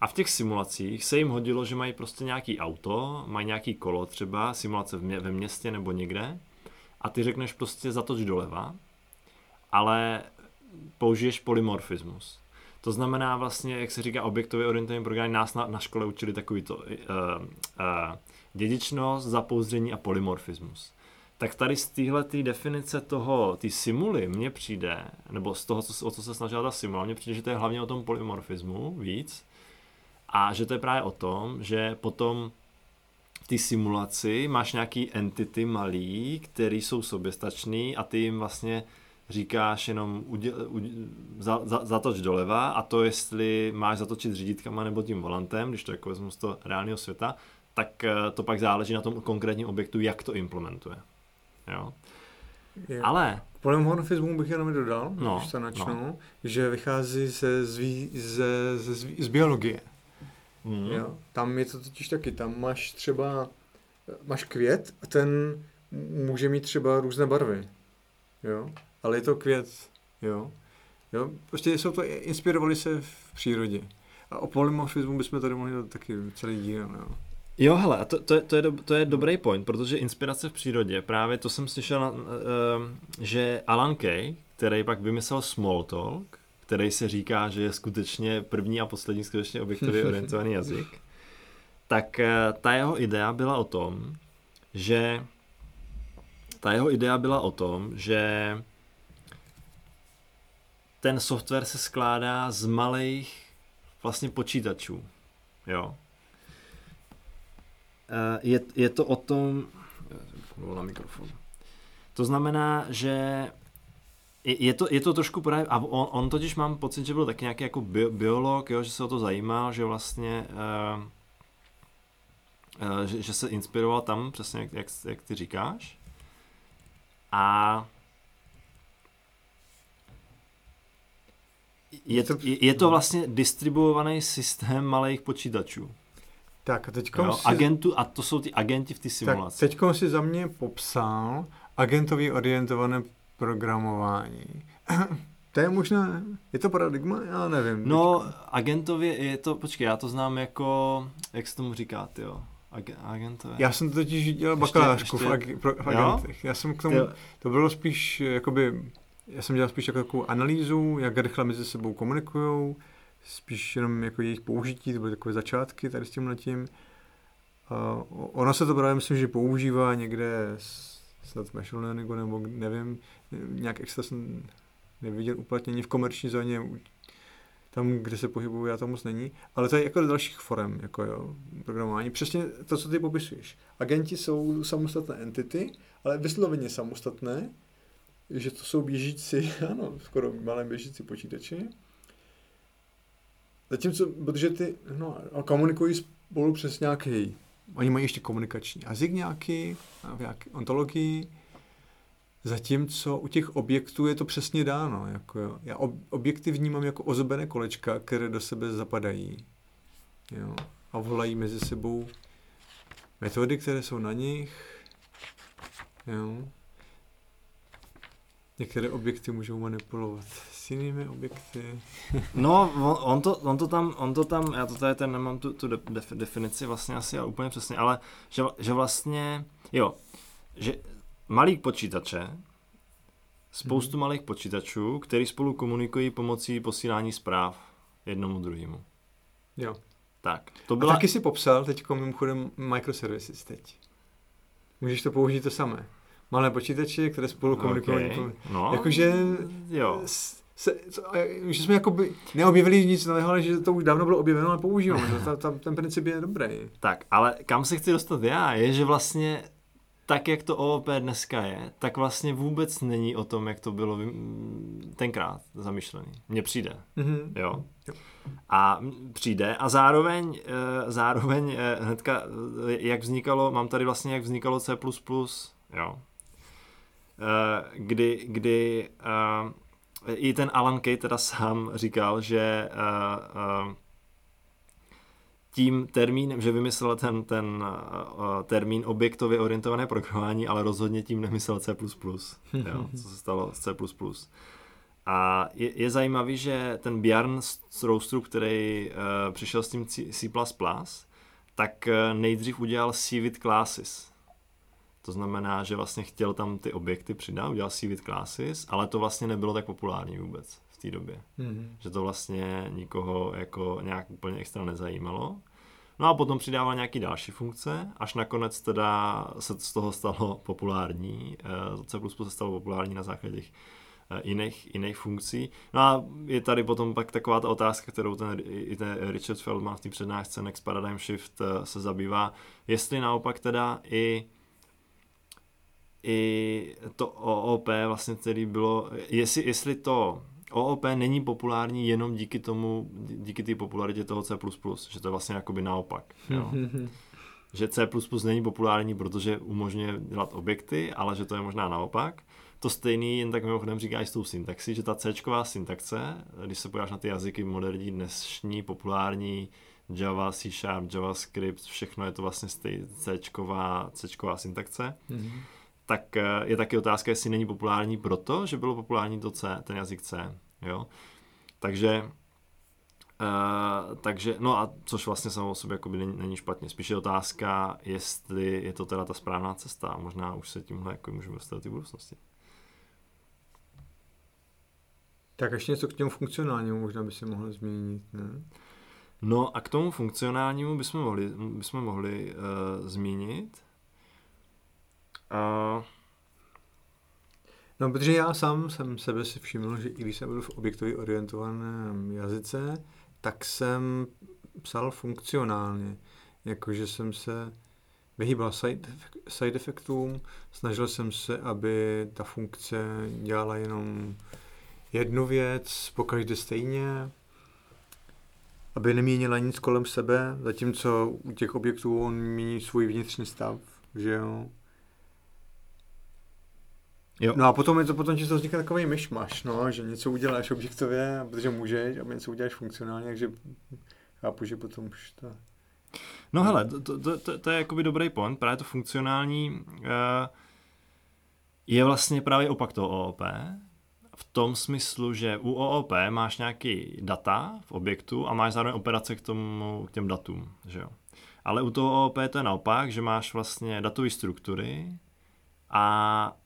A v těch simulacích se jim hodilo, že mají prostě nějaký auto, mají nějaký kolo třeba, simulace v mě, ve městě nebo někde, a ty řekneš prostě zatoč doleva, ale použiješ polymorfismus. To znamená vlastně, jak se říká objektově orientovaný program, nás na, na škole učili takový to uh, uh, dědičnost, zapouzdření a polymorfismus. Tak tady z téhle definice toho, ty simuly, mně přijde, nebo z toho, co, o co se snažila ta simula, mně přijde, že to je hlavně o tom polymorfismu víc a že to je právě o tom, že potom té simulaci máš nějaký entity malý, který jsou soběstačný a ty jim vlastně říkáš jenom uděl, uděl, za, za, zatoč doleva a to jestli máš zatočit řídítkama nebo tím volantem, když to jako vezmu z toho reálného světa, tak eh, to pak záleží na tom konkrétním objektu, jak to implementuje. Jo. Je. Ale... K polymorfismu bych jenom dodal, no, když to načnu, no. že vychází ze, zví, ze, ze zví, z biologie. Mm. Jo. Tam je to totiž taky, tam máš třeba, máš květ a ten může mít třeba různé barvy. Jo ale je to květ, jo. jo? Prostě jsou to, inspirovali se v přírodě. A o polymorfismu bychom tady mohli taky celý díl, jo. Jo, hele, a to, to, je, to, je, do, to je dobrý point, protože inspirace v přírodě, právě to jsem slyšel, uh, že Alan Kay, který pak vymyslel Smalltalk, který se říká, že je skutečně první a poslední skutečně objektově orientovaný jazyk, tak uh, ta jeho idea byla o tom, že ta jeho idea byla o tom, že ten software se skládá z malých vlastně počítačů. Jo. Eh, je, je to o tom, na mikrofon. To znamená, že je to, je to trošku právě, a on, on totiž mám pocit, že byl taky nějaký jako bi, biolog, jo, že se o to zajímal, že vlastně, uh, uh, že, že se inspiroval tam, přesně jak, jak, jak ty říkáš. A je, to, je to vlastně distribuovaný systém malých počítačů. Tak a teď si... Agentu, a to jsou ty agenti v té simulaci. Tak teď si za mě popsal agentový orientované programování. to je možná, je to paradigma? Já nevím. No, teďko. agentově je to, počkej, já to znám jako, jak se tomu říká, jo. Ag, agentové. Já jsem to totiž dělal bakalářku ještě... v, ag, pro, v agentech. Já jsem k tomu, jo. to bylo spíš jakoby já jsem dělal spíš jako takovou analýzu, jak rychle mezi sebou komunikují, spíš jenom jako jejich použití, to byly takové začátky tady s tím. Uh, ono se to právě myslím, že používá někde snad v machine learningu, nebo nevím, nějak extra jsem neviděl uplatnění v komerční zóně, tam, kde se pohybuju, já to moc není, ale to je jako dalších forem, jako jo, programování. Přesně to, co ty popisuješ. Agenti jsou samostatné entity, ale vysloveně samostatné, že to jsou běžící, ano, skoro malé běžící počítače. Zatímco, protože ty, no, komunikují spolu přes nějaký, oni mají ještě komunikační jazyk nějaký, nějaký ontologii, zatímco u těch objektů je to přesně dáno. Jako. Já objekty vnímám jako ozobené kolečka, které do sebe zapadají. Jo. A volají mezi sebou metody, které jsou na nich. Jo. Některé objekty můžou manipulovat s jinými objekty. no, on, on, to, on, to tam, on to tam, já to tady ten nemám tu, tu def, definici vlastně asi ale úplně přesně, ale že, že vlastně, jo, že malý počítače, spoustu hmm. malých počítačů, který spolu komunikují pomocí posílání zpráv jednomu druhému. Jo. Tak, to byla... A taky si popsal teď mimochodem microservices teď. Můžeš to použít to samé malé počítače, které spolu komunikují. Okay. No, Jakože jo. Se, co, že jsme jakoby neobjevili nic nového, ale že to už dávno bylo objeveno, ale používáme. ta, ta, ten princip je dobrý. Tak, ale kam se chci dostat já, je, že vlastně tak, jak to OOP dneska je, tak vlastně vůbec není o tom, jak to bylo tenkrát zamýšlený. Mně přijde. Mm-hmm. Jo. A přijde a zároveň, eh, zároveň eh, hnedka, eh, jak vznikalo, mám tady vlastně, jak vznikalo C++, jo. Eh, kdy, kdy uh, i ten Alan Kay teda sám říkal, že uh, uh, tím termínem, že vymyslel ten, ten uh, termín objektově orientované programování, ale rozhodně tím nemyslel C++, jo, co se stalo s C++. A je, je zajímavý, že ten Bjarn Stroustrup, který uh, přišel s tím C++, tak nejdřív udělal C with classes, to znamená, že vlastně chtěl tam ty objekty přidat, udělal si with classes, ale to vlastně nebylo tak populární vůbec v té době. Mm-hmm. Že to vlastně nikoho jako nějak úplně extra nezajímalo. No a potom přidával nějaký další funkce, až nakonec teda se z toho stalo populární. Eh, C++ se stalo populární na základě těch jiných, jiných funkcí. No a je tady potom pak taková ta otázka, kterou ten, i ten Richard Feldman v té přednášce Next Paradigm Shift se zabývá, jestli naopak teda i i to OOP vlastně, který bylo, jestli, jestli to OOP není populární jenom díky tomu, díky té popularitě toho C++, že to je vlastně jakoby naopak. Jo. že C++ není populární, protože umožňuje dělat objekty, ale že to je možná naopak. To stejný, jen tak mimochodem říká i s tou syntaxí, že ta C syntaxe, když se podíváš na ty jazyky moderní, dnešní, populární, Java, C Sharp, JavaScript, všechno je to vlastně C, C syntaxe. Mm-hmm tak eh, je taky otázka, jestli není populární proto, že bylo populární to C, ten jazyk C. Jo? Takže Uh, takže, no a což vlastně samo o sobě jakoby není, není špatně. Spíš je otázka, jestli je to teda ta správná cesta a možná už se tímhle jako můžeme dostat do té budoucnosti. Tak ještě něco k těmu funkcionálnímu možná by se mohlo změnit, ne? No a k tomu funkcionálnímu bychom mohli, bychom mohli uh, zmínit, Uh, no, protože já sám jsem sebe si všiml, že i když jsem byl v objektově orientovaném jazyce, tak jsem psal funkcionálně. Jakože jsem se vyhýbal side, side snažil jsem se, aby ta funkce dělala jenom jednu věc, pokaždé stejně, aby neměnila nic kolem sebe, zatímco u těch objektů on mění svůj vnitřní stav, že jo. Jo. No a potom je to potom ti to vzniká takový myšmaš, no, že něco uděláš objektově, protože můžeš, a něco uděláš funkcionálně, takže chápu, že potom už to... No hele, to, to, to, to je jakoby dobrý point, právě to funkcionální uh, je vlastně právě opak toho OOP, v tom smyslu, že u OOP máš nějaký data v objektu a máš zároveň operace k, tomu, k těm datům, že jo. Ale u toho OOP to je naopak, že máš vlastně datové struktury a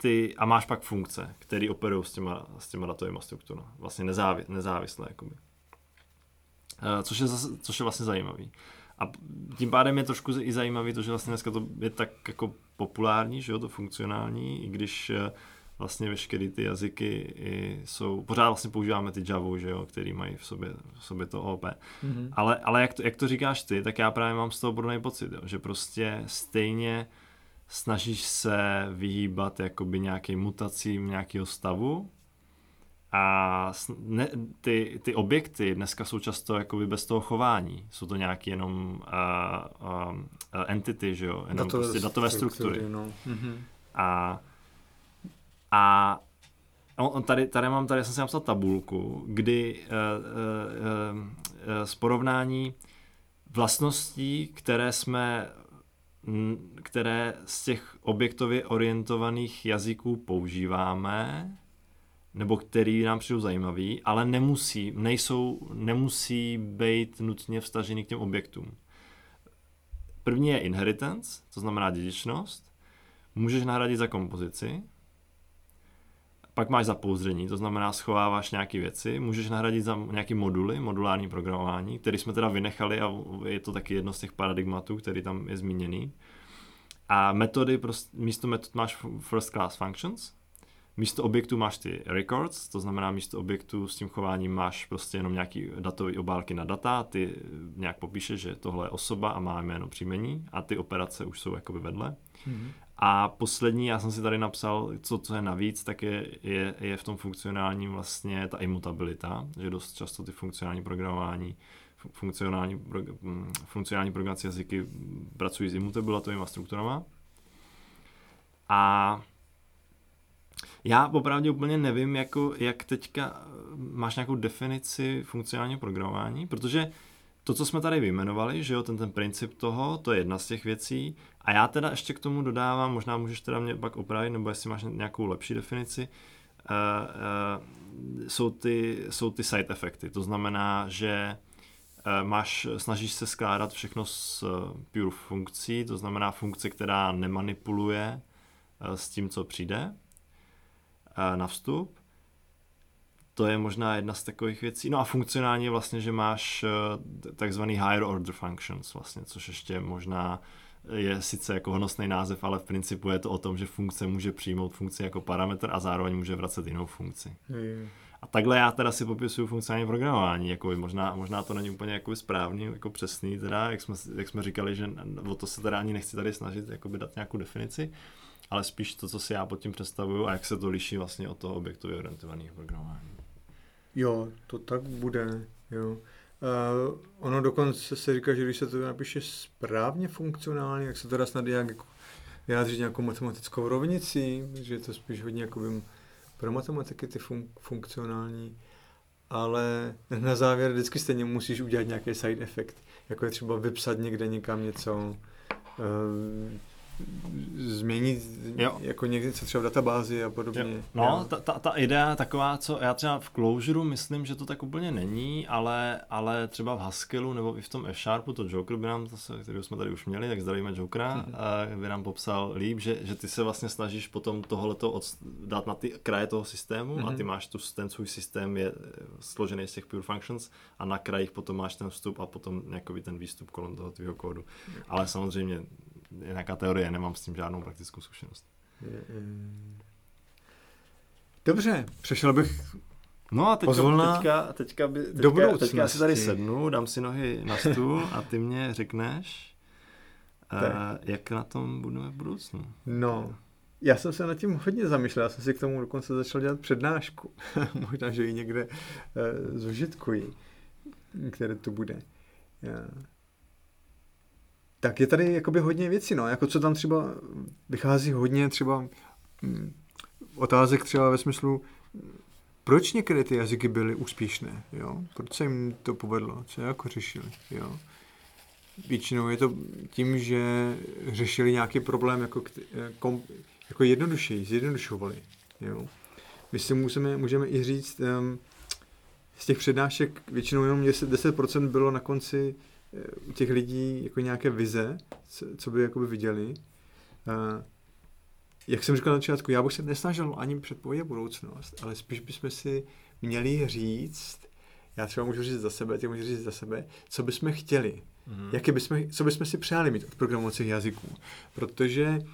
ty, a máš pak funkce, které operují s těma, s těma datovými strukturami. Vlastně nezávi, nezávislé. Jakoby. Uh, což, je zase, což je vlastně zajímavý. A tím pádem je trošku i zajímavý to, že vlastně dneska to je tak jako populární, že jo, to funkcionální, i když uh, vlastně veškeré ty jazyky jsou, pořád vlastně používáme ty Java, že jo, který mají v sobě, v sobě to OP. Mm-hmm. Ale, ale jak, to, jak to říkáš ty, tak já právě mám z toho podobný pocit, jo, že prostě stejně snažíš se vyhýbat jakoby nějakým mutacím nějakého stavu a ne, ty, ty objekty dneska jsou často jakoby bez toho chování. Jsou to nějaké jenom uh, uh, entity, že jo? Jenom datové, prostě datové struktury. struktury. No. Mm-hmm. A, a on, tady, tady mám, tady jsem si napsal tabulku, kdy uh, uh, uh, z porovnání vlastností, které jsme které z těch objektově orientovaných jazyků používáme, nebo který nám přijdou zajímavý, ale nemusí, nejsou, nemusí být nutně vstažený k těm objektům. První je inheritance, to znamená dědičnost. Můžeš nahradit za kompozici, pak máš zapouzření, to znamená schováváš nějaké věci, můžeš nahradit za nějaký moduly, modulární programování, který jsme teda vynechali a je to taky jedno z těch paradigmatů, který tam je zmíněný. A metody, místo metod máš first class functions, místo objektů máš ty records, to znamená místo objektů s tím chováním máš prostě jenom nějaký datový obálky na data, ty nějak popíšeš, že tohle je osoba a má jméno příjmení a ty operace už jsou jakoby vedle. Mm-hmm. A poslední, já jsem si tady napsal, co, co je navíc, tak je, je, je v tom funkcionálním vlastně ta imutabilita, že dost často ty funkcionální programování, funkcionální, mm, funkcionální programací jazyky pracují s imutabilitovými strukturama. A já opravdu úplně nevím, jako, jak teďka máš nějakou definici funkcionálního programování, protože to, co jsme tady vyjmenovali, že jo, ten, ten princip toho, to je jedna z těch věcí. A já teda ještě k tomu dodávám, možná můžeš teda mě pak opravit, nebo jestli máš nějakou lepší definici, uh, uh, jsou, ty, jsou ty side efekty. To znamená, že uh, máš, snažíš se skládat všechno z uh, pure funkcí, to znamená funkce, která nemanipuluje uh, s tím, co přijde uh, na vstup to je možná jedna z takových věcí. No a funkcionálně vlastně, že máš takzvaný higher order functions vlastně, což ještě možná je sice jako honosný název, ale v principu je to o tom, že funkce může přijmout funkci jako parametr a zároveň může vracet jinou funkci. Mm. A takhle já teda si popisuju funkcionální programování, jako možná, možná to není úplně jako správný, jako přesný, teda, jak jsme, jak jsme říkali, že o to se teda ani nechci tady snažit dát nějakou definici, ale spíš to, co si já pod tím představuju a jak se to liší vlastně od toho objektově orientovaného programování. Jo, to tak bude, jo. Uh, ono dokonce se říká, že když se to napíše správně funkcionálně, jak se to dá snad nějak jako vyjádřit nějakou matematickou rovnici, že je to spíš hodně jako pro matematiky ty fun- funkcionální, ale na závěr vždycky stejně musíš udělat nějaký side effect, jako je třeba vypsat někde někam něco, uh, změnit jo. jako někde co třeba v databázi a podobně. Jo. No, ta, ta, ta idea taková, co já třeba v Clojure myslím, že to tak úplně není, ale, ale třeba v Haskellu nebo i v tom F-Sharpu, to Joker by nám, zase, který jsme tady už měli, tak zdravíme Jokera, mm-hmm. by nám popsal líp, že, že ty se vlastně snažíš potom tohleto od, dát na ty kraje toho systému mm-hmm. a ty mhm. máš tu, ten svůj systém je složený z těch pure functions a na krajích potom máš ten vstup a potom nějaký ten výstup kolem toho tvýho kódu. Ale samozřejmě je nějaká teorie, nemám s tím žádnou praktickou zkušenost. Dobře, přešel bych No a teďka, pozvolna teďka, teďka, by, teďka, do teďka si tady sednu, dám si nohy na stůl a ty mě řekneš, uh, jak na tom budeme v budoucnu. No, já jsem se nad tím hodně zamýšlel, já jsem si k tomu dokonce začal dělat přednášku. Možná, že ji někde uh, zužitkuji, které to bude. Já tak je tady jakoby hodně věcí, no, jako co tam třeba vychází hodně třeba hm, otázek třeba ve smyslu, proč některé ty jazyky byly úspěšné, jo, proč se jim to povedlo, co jako řešili, jo. Většinou je to tím, že řešili nějaký problém jako, kom, jako jednodušeji, zjednodušovali, jo. My si můžeme, můžeme i říct, um, z těch přednášek většinou jenom 10%, 10% bylo na konci u těch lidí jako nějaké vize, co by jakoby viděli. Jak jsem říkal na začátku, já bych se nesnažil ani předpovědět budoucnost, ale spíš bychom si měli říct, já třeba můžu říct za sebe, ty můžeš říct za sebe, co bychom chtěli, mm-hmm. jaké bychom, co bychom si přáli mít od programovacích jazyků. Protože uh,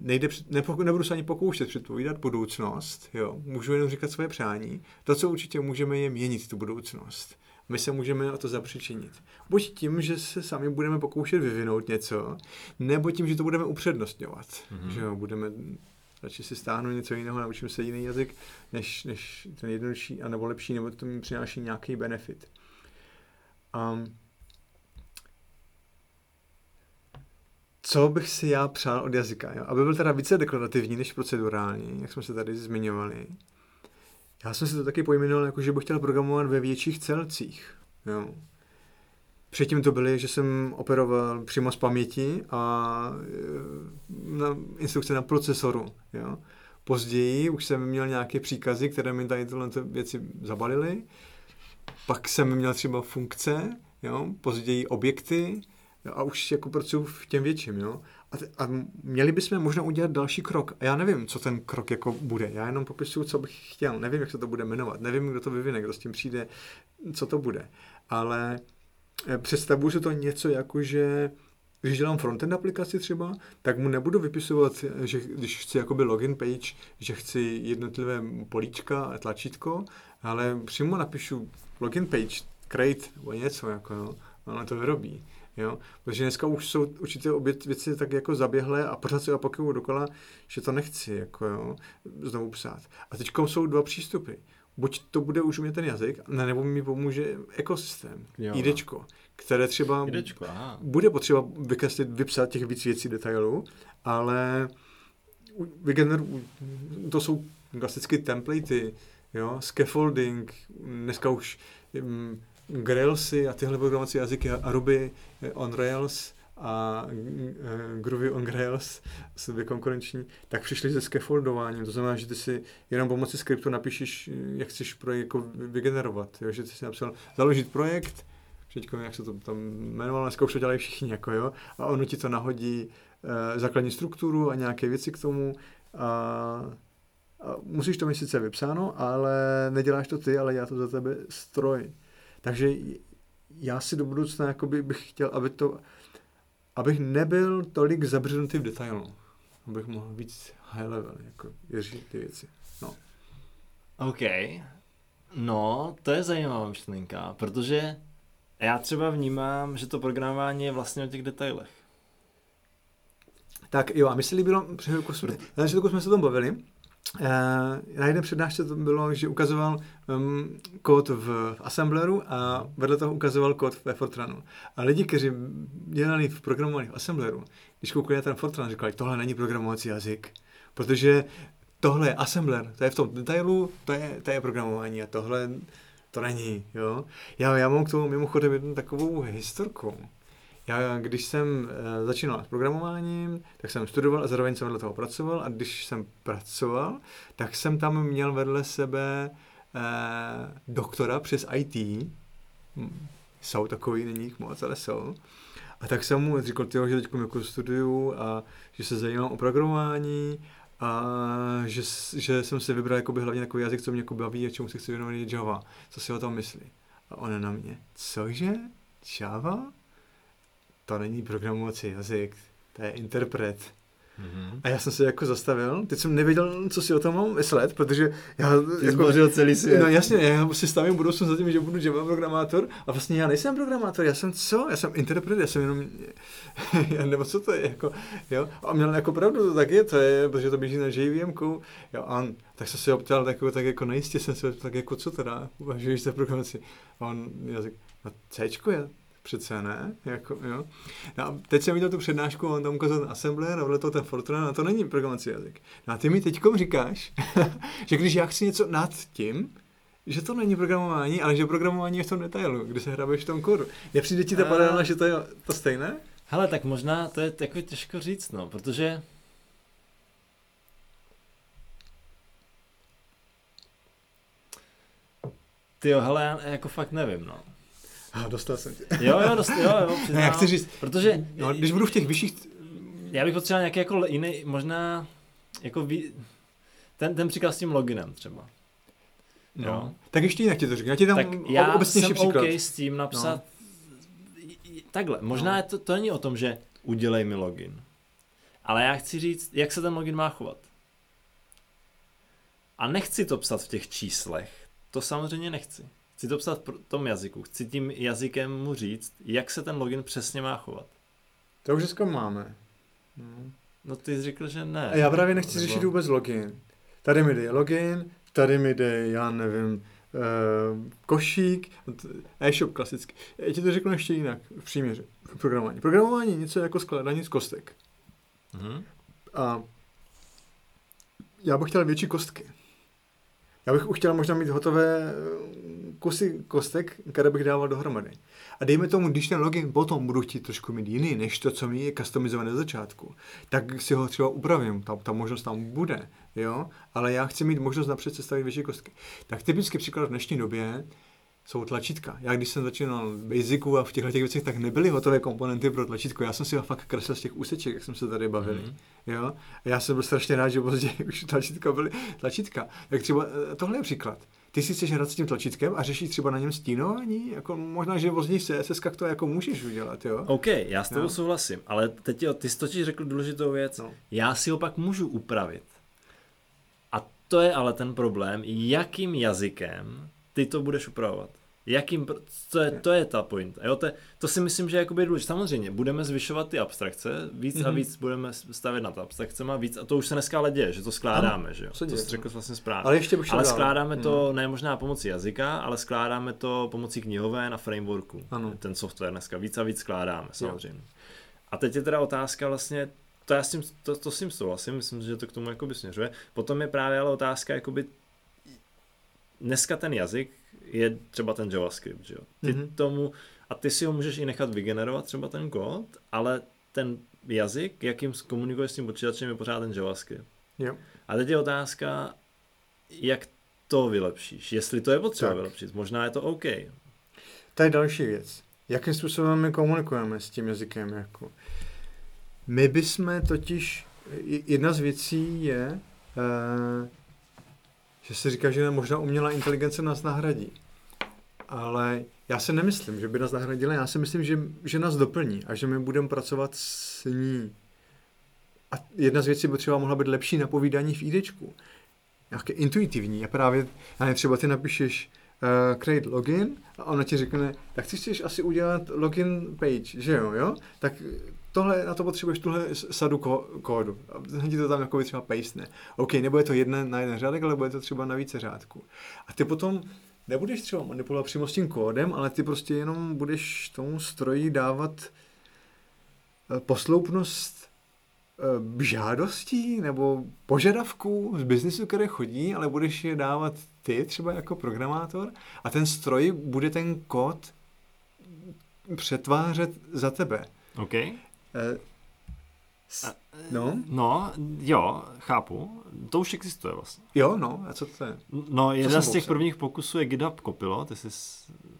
nejde, nepo, nebudu se ani pokoušet předpovídat budoucnost, jo, můžu jenom říkat svoje přání. To, co určitě můžeme, je měnit tu budoucnost my se můžeme o to zapřičinit. Buď tím, že se sami budeme pokoušet vyvinout něco, nebo tím, že to budeme upřednostňovat. Mm-hmm. Že jo, budeme radši si stáhnout něco jiného, naučím se jiný jazyk, než, než ten jednodušší, anebo lepší, nebo to mi přináší nějaký benefit. Um, co bych si já přál od jazyka, jo? aby byl teda více deklarativní než procedurální, jak jsme se tady zmiňovali. Já jsem si to taky pojmenoval, jako že bych chtěl programovat ve větších celcích. Jo. Předtím to byly, že jsem operoval přímo z paměti a e, na instrukce na procesoru. Jo. Později už jsem měl nějaké příkazy, které mi tady tyhle věci zabalily. Pak jsem měl třeba funkce, jo. později objekty a už jako pracuji v těm větším. Jo. A, a měli bychom možná udělat další krok. A já nevím, co ten krok jako bude. Já jenom popisuju, co bych chtěl. Nevím, jak se to bude jmenovat. Nevím, kdo to vyvine, kdo s tím přijde, co to bude. Ale eh, představuju si to něco jako, že když dělám frontend aplikaci třeba, tak mu nebudu vypisovat, že když chci jakoby login page, že chci jednotlivé políčka a tlačítko, ale přímo napíšu login page, create nebo něco, jako, no, ale to vyrobí. Jo? Protože dneska už jsou určité obě věci tak jako zaběhlé a pořád se opakuju dokola, že to nechci jako, jo, znovu psát. A teď jsou dva přístupy. Buď to bude už umět ten jazyk, nebo mi pomůže ekosystém, jo. IDčko, které třeba IDčko, bude potřeba vykreslit, vypsat těch víc věcí detailů, ale vygeneru, to jsou klasicky templatey, jo, scaffolding, dneska už mm, Grailsy a tyhle programací jazyky a Ruby on Rails a eh, Groovy on Rails jsou konkurenční, tak přišli se scaffoldováním. To znamená, že ty si jenom pomocí skriptu napíšeš, jak chceš projekt jako vygenerovat. Jo? Že ty si napsal založit projekt, teď jak se to tam jmenovalo, dneska už to dělají všichni, jako jo, a ono ti to nahodí uh, základní strukturu a nějaké věci k tomu a, a musíš to mít sice vypsáno, ale neděláš to ty, ale já to za tebe stroj. Takže já si do budoucna jakoby bych chtěl, aby to, abych nebyl tolik zabřednutý v detailu. Abych mohl víc high level, jako řešit ty věci. No. OK. No, to je zajímavá myšlenka, protože já třeba vnímám, že to programování je vlastně o těch detailech. Tak jo, a mi se líbilo, chvilku jsme, jsme se o tom bavili, na jedné přednášce to bylo, že ukazoval um, kód v, v Assembleru a vedle toho ukazoval kód ve Fortranu. A lidi, kteří dělali v programování v Assembleru, když koukali na ten Fortran, říkali, tohle není programovací jazyk, protože tohle je Assembler, to je v tom detailu, to je, to je programování a tohle to není, jo. Já, já mám k tomu mimochodem jednu takovou historku. Já, když jsem uh, začínal s programováním, tak jsem studoval a zároveň jsem vedle toho pracoval a když jsem pracoval, tak jsem tam měl vedle sebe uh, doktora přes IT. Jsou takový, není jich moc, ale jsou. A tak jsem mu říkal, tyjo, že teď jako studuju a že se zajímám o programování a že, že jsem si vybral jakoby hlavně takový jazyk, co mě jako baví a čemu se chci věnovat je Java. Co si o tom myslí? A on na mě, cože? Java? To není programovací jazyk, to je interpret. Mm-hmm. A já jsem se jako zastavil, teď jsem nevěděl, co si o tom mám myslet, protože já... Ty jako, celý svět. No jasně, já si stavím budoucnost za tím, že budu Java programátor a vlastně já nejsem programátor, já jsem co? Já jsem interpret, já jsem jenom... nebo co to je, jako, jo? A měl jako pravdu, to tak je, to je, protože to běží na JVM, jo, a on, tak jsem se optal, tak jako, tak jako nejistě jsem se tak jako co teda, uvažuješ za programaci? A on jazyk, no Cčko je, přece ne, jako, jo. No a teď jsem viděl tu přednášku, on tam ukázal assembler a toho ten Fortran a to není programací jazyk. No a ty mi teďkom říkáš, že když já chci něco nad tím, že to není programování, ale že programování je v tom detailu, kdy se hrabeš v tom kódu. Nepřijde ti ta paralela, že to je to stejné? Hele, tak možná to je jako těžko říct, no, protože Ty jo, hele, já jako fakt nevím, no. A dostal jsem tě. Jo, jo, dostal, jo, jo, přiznám. Ne, jak chci říct, protože... No, když budu v těch vyšších... Já bych potřeboval nějaký jako jiný, možná, jako vý, ten, ten příklad s tím loginem třeba. No. Jo. Tak ještě jinak ti to řeknu. Já ti tam tak já jsem příklad. OK s tím napsat no. takhle. Možná no. je to, to není o tom, že udělej mi login. Ale já chci říct, jak se ten login má chovat. A nechci to psat v těch číslech. To samozřejmě nechci. Chci to psat v tom jazyku. Chci tím jazykem mu říct, jak se ten login přesně má chovat. To už dneska máme. No. no ty jsi řekl, že ne. A já právě nechci nebo... řešit vůbec login. Tady mi jde login, tady mi jde, já nevím, uh, košík, e-shop klasicky. Já ti to řeknu ještě jinak, v příměře. Programování. Programování je něco jako skládání z kostek. Mm-hmm. A já bych chtěl větší kostky. Já bych chtěl možná mít hotové kusy kostek, které bych dával dohromady. A dejme tomu, když ten login potom budu chtít trošku mít jiný, než to, co mi je customizované na začátku, tak si ho třeba upravím, ta, ta možnost tam bude, jo, ale já chci mít možnost napřed sestavit větší kostky. Tak typický příklad v dnešní době jsou tlačítka. Já když jsem začínal v Basicu a v těchto těch věcech, tak nebyly hotové komponenty pro tlačítko. Já jsem si ho fakt kreslil z těch úseček, jak jsme se tady bavili. Mm-hmm. Jo? A já jsem byl strašně rád, že později už tlačítka byly tlačítka. Tak třeba eh, tohle je příklad ty si chceš hrát s tím tlačítkem a řešit třeba na něm stínování? Jako možná, že později v CSS to jako můžeš udělat, jo? OK, já s tebou no. souhlasím, ale teď jo, ty jsi totiž řekl důležitou věc. No. Já si ho pak můžu upravit. A to je ale ten problém, jakým jazykem ty to budeš upravovat. Jakým, to je, to je ta point. Jo, to, to si myslím, že je důležité. Samozřejmě, budeme zvyšovat ty abstrakce, víc mm-hmm. a mhm. víc budeme stavět na to abstrakcema, víc, a to už se dneska ale děje, že to skládáme, ano, že jo? To jsi řekl vlastně správně. Ale, ještě ale skládáme to mm. ne možná pomocí jazyka, ale skládáme to pomocí knihoven a frameworku. Ano. Ten software dneska víc a víc skládáme, samozřejmě. Jo. A teď je teda otázka vlastně, to já s tím, to, to s tím souhlasím, myslím, že to k tomu jakoby směřuje. Potom je právě ale otázka, jakoby dneska ten jazyk je třeba ten JavaScript, že jo. Ty mm-hmm. tomu, a ty si ho můžeš i nechat vygenerovat třeba ten kód, ale ten jazyk, jakým komunikuješ s tím počítačem, je pořád ten JavaScript. Jo. A teď je otázka, jak to vylepšíš. Jestli to je potřeba tak. vylepšit, možná je to OK. To je další věc. Jakým způsobem my komunikujeme s tím jazykem? Jako? My bychom totiž, jedna z věcí je, uh, že se říká, že možná umělá inteligence nás nahradí. Ale Já si nemyslím, že by nás nahradila, já si myslím, že, že nás doplní a že my budeme pracovat s ní. A jedna z věcí by třeba mohla být lepší napovídání v IDčku. Nějaké intuitivní. A právě, ne, třeba ty napíšeš uh, create login a ona ti řekne, tak chceš asi udělat login page, že jo, jo? Tak tohle, na to potřebuješ tuhle sadu kódu. A ti to tam jako třeba pastne. OK, nebude to jedna na jeden řádek, ale bude to třeba na více řádků. A ty potom nebudeš třeba manipulovat přímo s tím kódem, ale ty prostě jenom budeš tomu stroji dávat eh, posloupnost eh, žádostí nebo požadavků z biznesu, které chodí, ale budeš je dávat ty třeba jako programátor a ten stroj bude ten kód přetvářet za tebe. OK. Eh, no? No, jo, chápu. To už existuje vlastně. Jo, no, a co to je? No, jeden z těch prvních pokusů je GitHub Copilot, jsi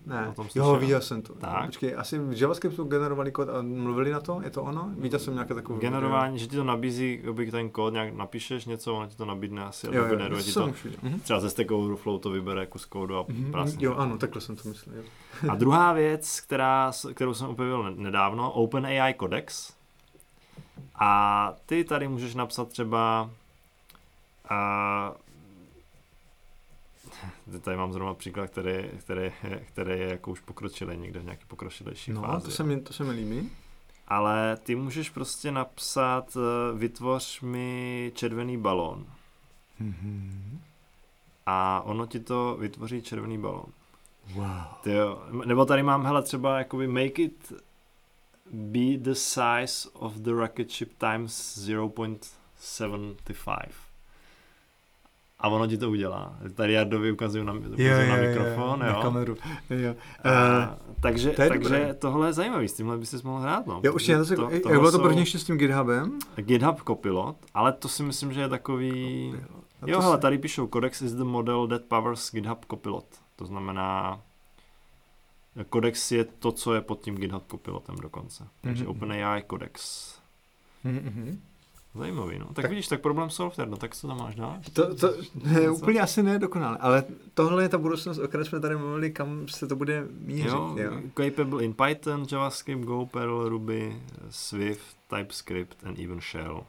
ne. o tom Jo, viděl jsem to. Tak. Počkej, asi v JavaScriptu generovali kód a mluvili na to? Je to ono? Viděl jsem nějaké takové... Generování, že ti to nabízí, aby ten kód nějak napíšeš něco, ono ti to nabídne asi, jo, jo, generuje ti to. Mhm. Třeba ze Stack Overflow to vybere kus kódu a mm-hmm. prásně. Jo, ano, takhle jsem to myslel. Jo. a druhá věc, která, kterou jsem objevil nedávno, OpenAI Codex, a ty tady můžeš napsat třeba a tady mám zrovna příklad, který, který, který je jako už pokročilý někde v nějaký pokročilejší no, fázi. to se, mi, to se mi líbí. Ale ty můžeš prostě napsat, eh, vytvoř mi červený balón. Mm-hmm. A ono ti to vytvoří červený balón. Wow. Ty jo. Nebo tady mám, hele, třeba jakoby make it be the size of the rocket ship times 0.75. A ono ti to udělá. Tady Jardovi ukazuju na, ukazuju jo, na mikrofon. Jo, jo. Na kameru. Jo. Uh, takže to takže dobré. tohle je zajímavý, s tímhle bys mohl hrát. No. Jo, určitě, to, to, to, jak bylo to první s tím GitHubem? GitHub Copilot, ale to si myslím, že je takový... Jo, hele, tady píšou, Codex is the model that powers GitHub Copilot. To znamená, Codex je to, co je pod tím GitHub Copilotem dokonce. Takže mm-hmm. OpenAI Codex. Mm-hmm. Zajímavý, no. Tak, tak vidíš, tak problém software, no tak co tam máš dál? To, to ne, úplně asi ne dokonale, ale tohle je ta budoucnost, o které jsme tady mluvili, kam se to bude mířit. Jo, jo. capable in Python, JavaScript, Go, Perl, Ruby, Swift, TypeScript and even Shell.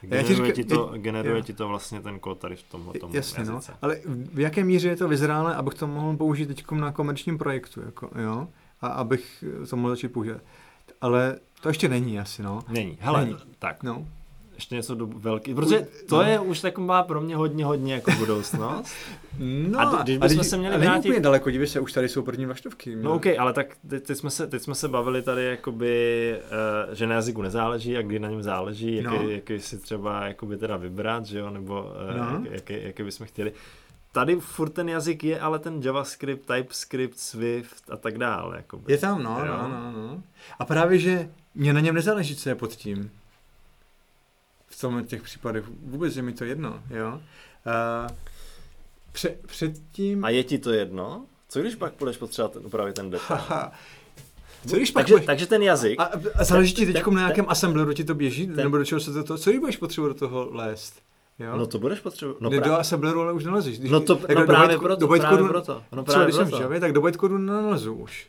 Generuje, ti, to, generuje ti to vlastně ten kód tady v tomhle tom Jasně, no. Ale v jaké míře je to vyzrálé, abych to mohl použít teď na komerčním projektu, jako, jo? A abych to mohl začít používat. Ale to ještě není asi, no. Není. Hele, není. tak. No ještě něco do velký, protože to no. je už taková pro mě hodně, hodně jako budoucnost. no, a když bychom se měli vrátit... úplně daleko, dívej se, už tady jsou první vlaštovky. No ok, ale tak teď, teď, jsme se, teď jsme se bavili tady jakoby, uh, že na jazyku nezáleží a kdy na něm záleží, jaký, no. jaký si třeba jakoby teda vybrat, že jo, nebo uh, no. jaký, jaký, jaký bychom chtěli. Tady furt ten jazyk je, ale ten JavaScript, TypeScript, Swift a tak dále. Jakoby. Je tam, no, no, no, no. A právě, že mě na něm nezáleží, co je pod tím v tomhle těch případech. Vůbec je mi to jedno, jo. Uh, pře- předtím... A je ti to jedno? Co když pak budeš potřebovat upravit ten detail? Co když pak takže, budeš... takže ten jazyk... A, a záleží ti teď na nějakém assembleru ti to běží? Ten, nebo do čeho se to, to... Co když budeš potřebovat do toho lézt? Jo? No to budeš potřebovat. No ne, do assembleru ale už nalezeš. Když, no to jako no právě, proto, do právě proto. No právě proto. když jsem v tak do bytecodu nenalezu už.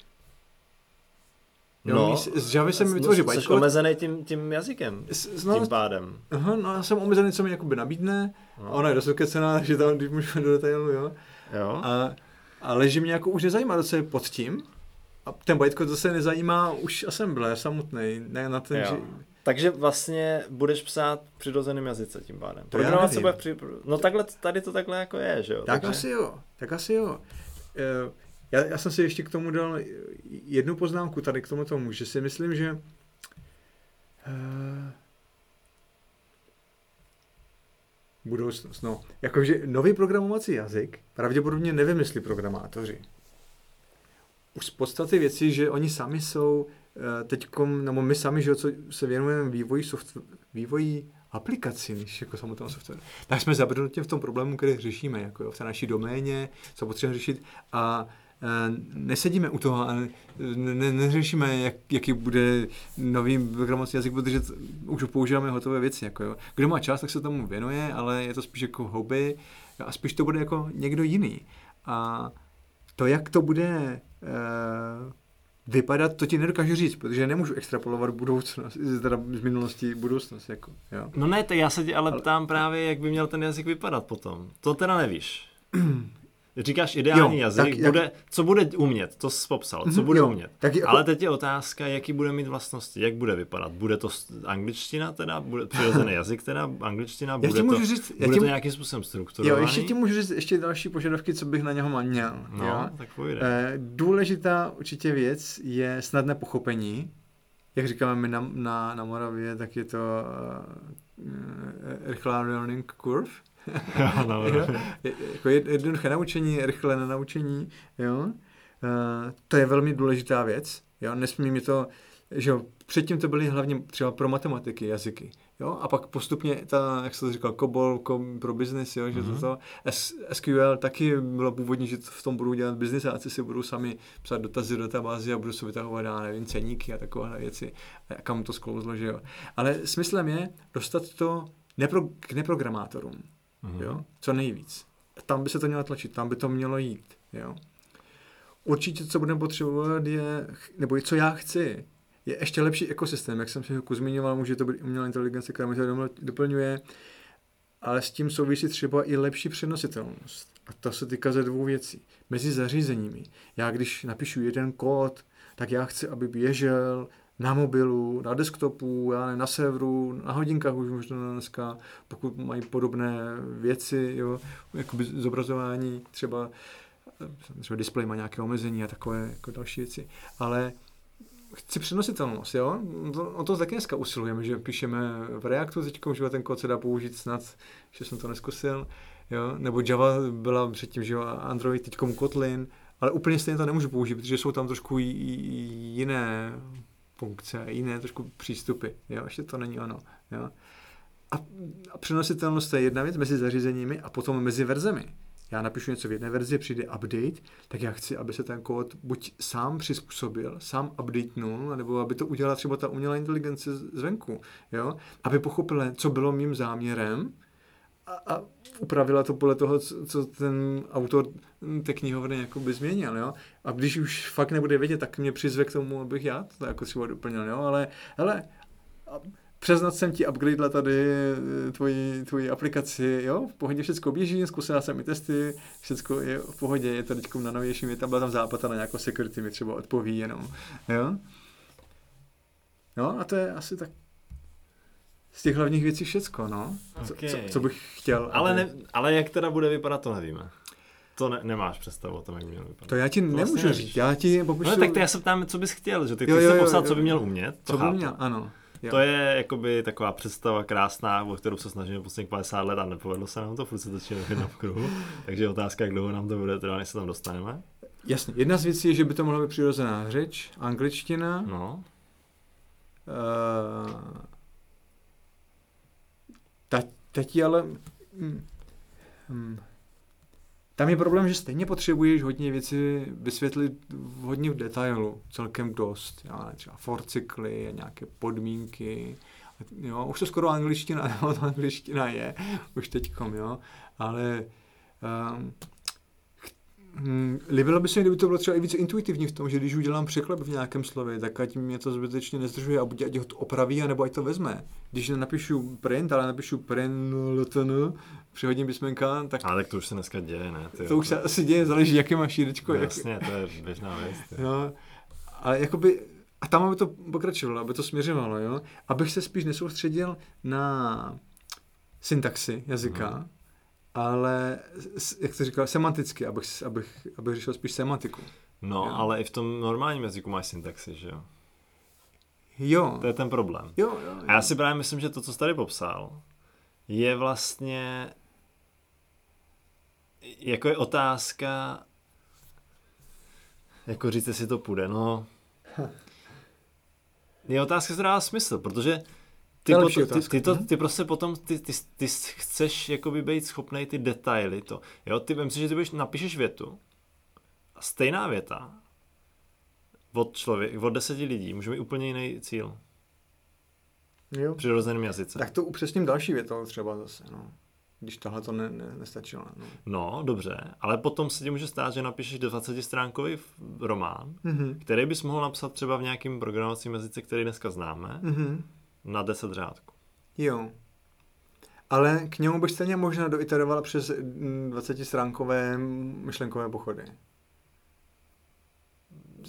Jo, no, z Javy jsem vytvořil bytecode. Jsi omezený tím, tím jazykem, s, no, tím pádem. Aha, no já jsem omezený, co mi jakoby nabídne. No. Ona je dost cená, že tam, když můžeme do detailu, jo. jo. A, a leží mě jako už nezajímá, co je pod tím. A ten bytecode zase nezajímá už assembler samotný, ne na ten, jo. že... Takže vlastně budeš psát v přirozeném jazyce tím pádem. Programovat se bude při... No takhle, tady to takhle jako je, že jo? Tak Takže... asi jo, tak asi jo. Uh, já, já jsem si ještě k tomu dal jednu poznámku tady k tomu tomu, že si myslím, že uh, budoucnost, no, jakože nový programovací jazyk pravděpodobně nevymyslí programátoři. Už z podstaty věcí, že oni sami jsou uh, teďkom, nebo my sami, že co se věnujeme vývoji, software, vývoji aplikací, než jako samotného software. Tak jsme zabrnuti v tom problému, který řešíme, jako jo, v té naší doméně, co potřebujeme řešit a Eh, nesedíme u toho a ne, neřešíme, jak, jaký bude nový programovací jazyk, protože už používáme hotové věci. Jako jo. Kdo má čas, tak se tomu věnuje, ale je to spíš jako hobby a spíš to bude jako někdo jiný. A to, jak to bude uh, vypadat, to ti nedokážu říct, protože nemůžu extrapolovat budoucnost, teda z minulosti budoucnost. Jako, jo. No ne, tak já se tě ale, ale ptám právě, jak by měl ten jazyk vypadat potom. To teda nevíš. Říkáš ideální jo, jazyk, tak, bude, jak... co bude umět, to jsi popsal, co mhm, bude jo, umět. Tak jako... Ale teď je otázka, jaký bude mít vlastnosti, jak bude vypadat. Bude to angličtina teda, bude přirozený jazyk teda, angličtina, bude, to, říct, bude tím... to nějakým způsobem strukturovaný? Jo, ještě ti můžu říct ještě další požadavky, co bych na něho měl. No, jo? tak pojde. Eh, důležitá určitě věc je snadné pochopení. Jak říkáme my na, na, na Moravě, tak je to uh, rychlá learning curve no, jo? jako jednoduché naučení, rychlé na naučení, jo? Uh, to je velmi důležitá věc, jo? nesmí mi to, že jo, předtím to byly hlavně třeba pro matematiky jazyky, jo, a pak postupně ta, jak se to říkal, COBOL pro business, jo, že mm-hmm. to, SQL taky bylo původně, že v tom budou dělat biznisáci, si budou sami psát dotazy do databázy a budou se vytahovat, já nevím, ceníky a takové věci, a kam to sklouzlo, že jo. Ale smyslem je dostat to nepro, k neprogramátorům, mm-hmm. jo, co nejvíc. Tam by se to mělo tlačit, tam by to mělo jít, jo. Určitě, co budeme potřebovat, je, nebo co já chci, je ještě lepší ekosystém, jak jsem se jako zmiňoval, může to být umělá inteligence, která mi to doplňuje, ale s tím souvisí třeba i lepší přenositelnost. A to se týká ze dvou věcí. Mezi zařízeními. Já když napíšu jeden kód, tak já chci, aby běžel na mobilu, na desktopu, já ne, na serveru, na hodinkách už možná dneska, pokud mají podobné věci, jo, jakoby zobrazování, třeba, třeba displej má nějaké omezení a takové jako další věci. Ale chci přenositelnost, jo? To, o to taky dneska usilujeme, že píšeme v Reactu teď, že ten kód se dá použít snad, že jsem to neskusil, jo? Nebo Java byla předtím, že Android, teď Kotlin, ale úplně stejně to nemůžu použít, protože jsou tam trošku jiné funkce, jiné trošku přístupy, jo, ještě to není ono, jo. A, a přenositelnost je jedna věc mezi zařízeními a potom mezi verzemi. Já napíšu něco v jedné verzi, přijde update, tak já chci, aby se ten kód buď sám přizpůsobil, sám updatenul, nebo aby to udělala třeba ta umělá inteligence zvenku, jo? aby pochopila, co bylo mým záměrem, a, a upravila to podle toho, co ten autor té knihovny jako by změnil, jo. A když už fakt nebude vědět, tak mě přizve k tomu, abych já to jako třeba doplnil, jo. Ale, hele, přeznat jsem ti upgradela tady eh, tvoji, tvoji aplikaci, jo, v pohodě všechno běží, zkusila jsem i testy, všechno je v pohodě, je to teď na novějším, je tam byla tam zápata na nějakou security, mi třeba odpoví jenom, jo. No a to je asi tak z těch hlavních věcí všecko, no. Co, okay. co, co bych chtěl. Ale, aby... ne, ale jak teda bude vypadat, to nevíme. To ne, nemáš představu o tom, jak by měl vypadat. To já ti to nemůžu vlastně říct. Já ti popišu... No tak to já se ptám, co bys chtěl, že ty chceš se popsat, co by měl umět. To co by měl, ano. Jo. To je jakoby taková představa krásná, o kterou se snažíme posledních 50 let a nepovedlo se nám to, furt se točíme v kruhu. Takže otázka, jak dlouho nám to bude, teda než se tam dostaneme. Jasně. Jedna z věcí je, že by to mohla být přirozená řeč, angličtina. No. Uh, ta, teď ale... Hmm, hmm, tam je problém, že stejně potřebuješ hodně věci vysvětlit hodně v detailu, celkem dost. Já třeba forcykly, nějaké podmínky. Jo, už to skoro angličtina, angličtina je, už teďkom, jo. Ale um, Hmm, líbilo by se mi, kdyby to bylo třeba i více intuitivní v tom, že když udělám překlep v nějakém slově, tak ať mě to zbytečně nezdržuje a buď ať ho to opraví, anebo ať to vezme. Když napíšu print, ale napíšu print ltn, přihodím písmenka, tak... Ale tak to už se dneska děje, ne? Ty, to už se asi děje, záleží, jaké máš šířečko. No, jasně, jak... to je běžná věc. No, ale jakoby, a tam aby to pokračovalo, aby to směřovalo, jo? Abych se spíš nesoustředil na syntaxi jazyka, hmm ale, jak jsi říkal, semanticky, abych, abych, abych řešil spíš semantiku. No, jo. ale i v tom normálním jazyku máš syntaxi, že jo? Jo. To je ten problém. Jo, jo, jo. A já si právě myslím, že to, co jsi tady popsal, je vlastně jako je otázka jako říct, jestli to půjde, no je otázka, to dává smysl, protože ty, potom, ty, ty, to, ty prostě potom, ty, ty, ty chceš jakoby být schopný ty detaily to. Jo, ty vem si, že ty budeš, napíšeš větu a stejná věta od člověk, od deseti lidí může mít úplně jiný cíl. Jo. Přirozeným jazyce. Tak to upřesním další větou třeba zase, no. když tohle to ne, ne, nestačilo. No. no, dobře, ale potom se ti může stát, že napíšeš 20 stránkový román, mm-hmm. který bys mohl napsat třeba v nějakým programovacím jazyce, který dneska známe, mm-hmm. Na 10 řádků. Jo. Ale k němu bych stejně možná doiterovala přes 20 stránkové myšlenkové pochody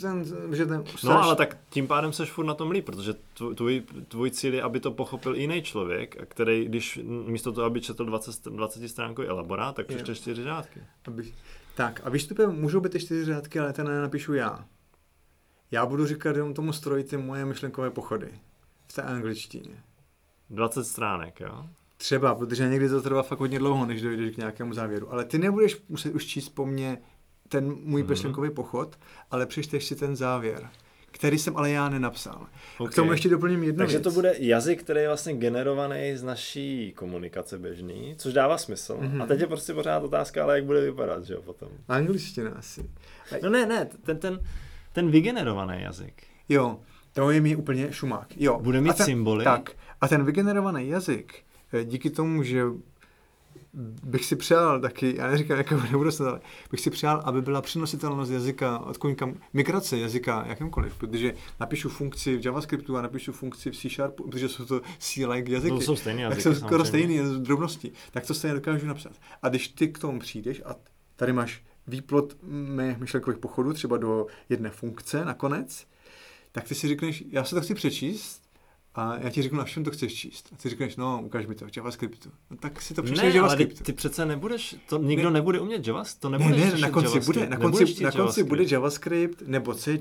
ten, že ten straš... No ale tak tím pádem seš furt na tom líp, protože tvůj, tvůj cíl je, aby to pochopil jiný člověk, který, když místo toho, aby četl 20, 20 stránkový elaborát, tak přečte čtyři řádky. Aby, tak a výstupem můžou být ty čtyři řádky, ale ten nenapíšu já. Já budu říkat jenom tomu stroji ty moje myšlenkové pochody v té angličtině. 20 stránek, jo? Třeba, protože někdy to trvá fakt hodně dlouho, než dojdeš k nějakému závěru. Ale ty nebudeš muset už číst po mně ten můj mm-hmm. myšlenkový pochod, ale přečteš si ten závěr který jsem ale já nenapsal. Okay. K tomu ještě doplním jednu Takže věc. to bude jazyk, který je vlastně generovaný z naší komunikace běžný, což dává smysl. Mm-hmm. A teď je prostě pořád otázka, ale jak bude vypadat, že jo, potom. Angličtina asi. No ne, ne, ten, ten, ten vygenerovaný jazyk. Jo, je mi úplně šumák. Jo. Bude mít a ten, symboly. Tak, a ten vygenerovaný jazyk, eh, díky tomu, že bych si přál taky, já neříkám, jakou nebudu se, ale bych si přál, aby byla přenositelnost jazyka, odkud migrace jazyka, jakýmkoliv, protože napíšu funkci v JavaScriptu a napíšu funkci v C Sharpu, protože jsou to C-like jazyky. To jsou stejné jazyky. Tak jsou skoro stejné drobnosti. Tak to stejně dokážu napsat. A když ty k tomu přijdeš a tady máš výplot mých myšlenkových pochodů, třeba do jedné funkce nakonec, tak ty si řekneš, já se to chci přečíst, a já ti řeknu, na čem to chceš číst. A ty řekneš, no, ukáž mi to JavaScriptu. No, tak si to přečteš JavaScriptu. Ale ty přece nebudeš, to nikdo ne. nebude umět JavaScript, to nebudeš ne, ne, na konci bude, na konci, na konci bude JavaScript, nebo C,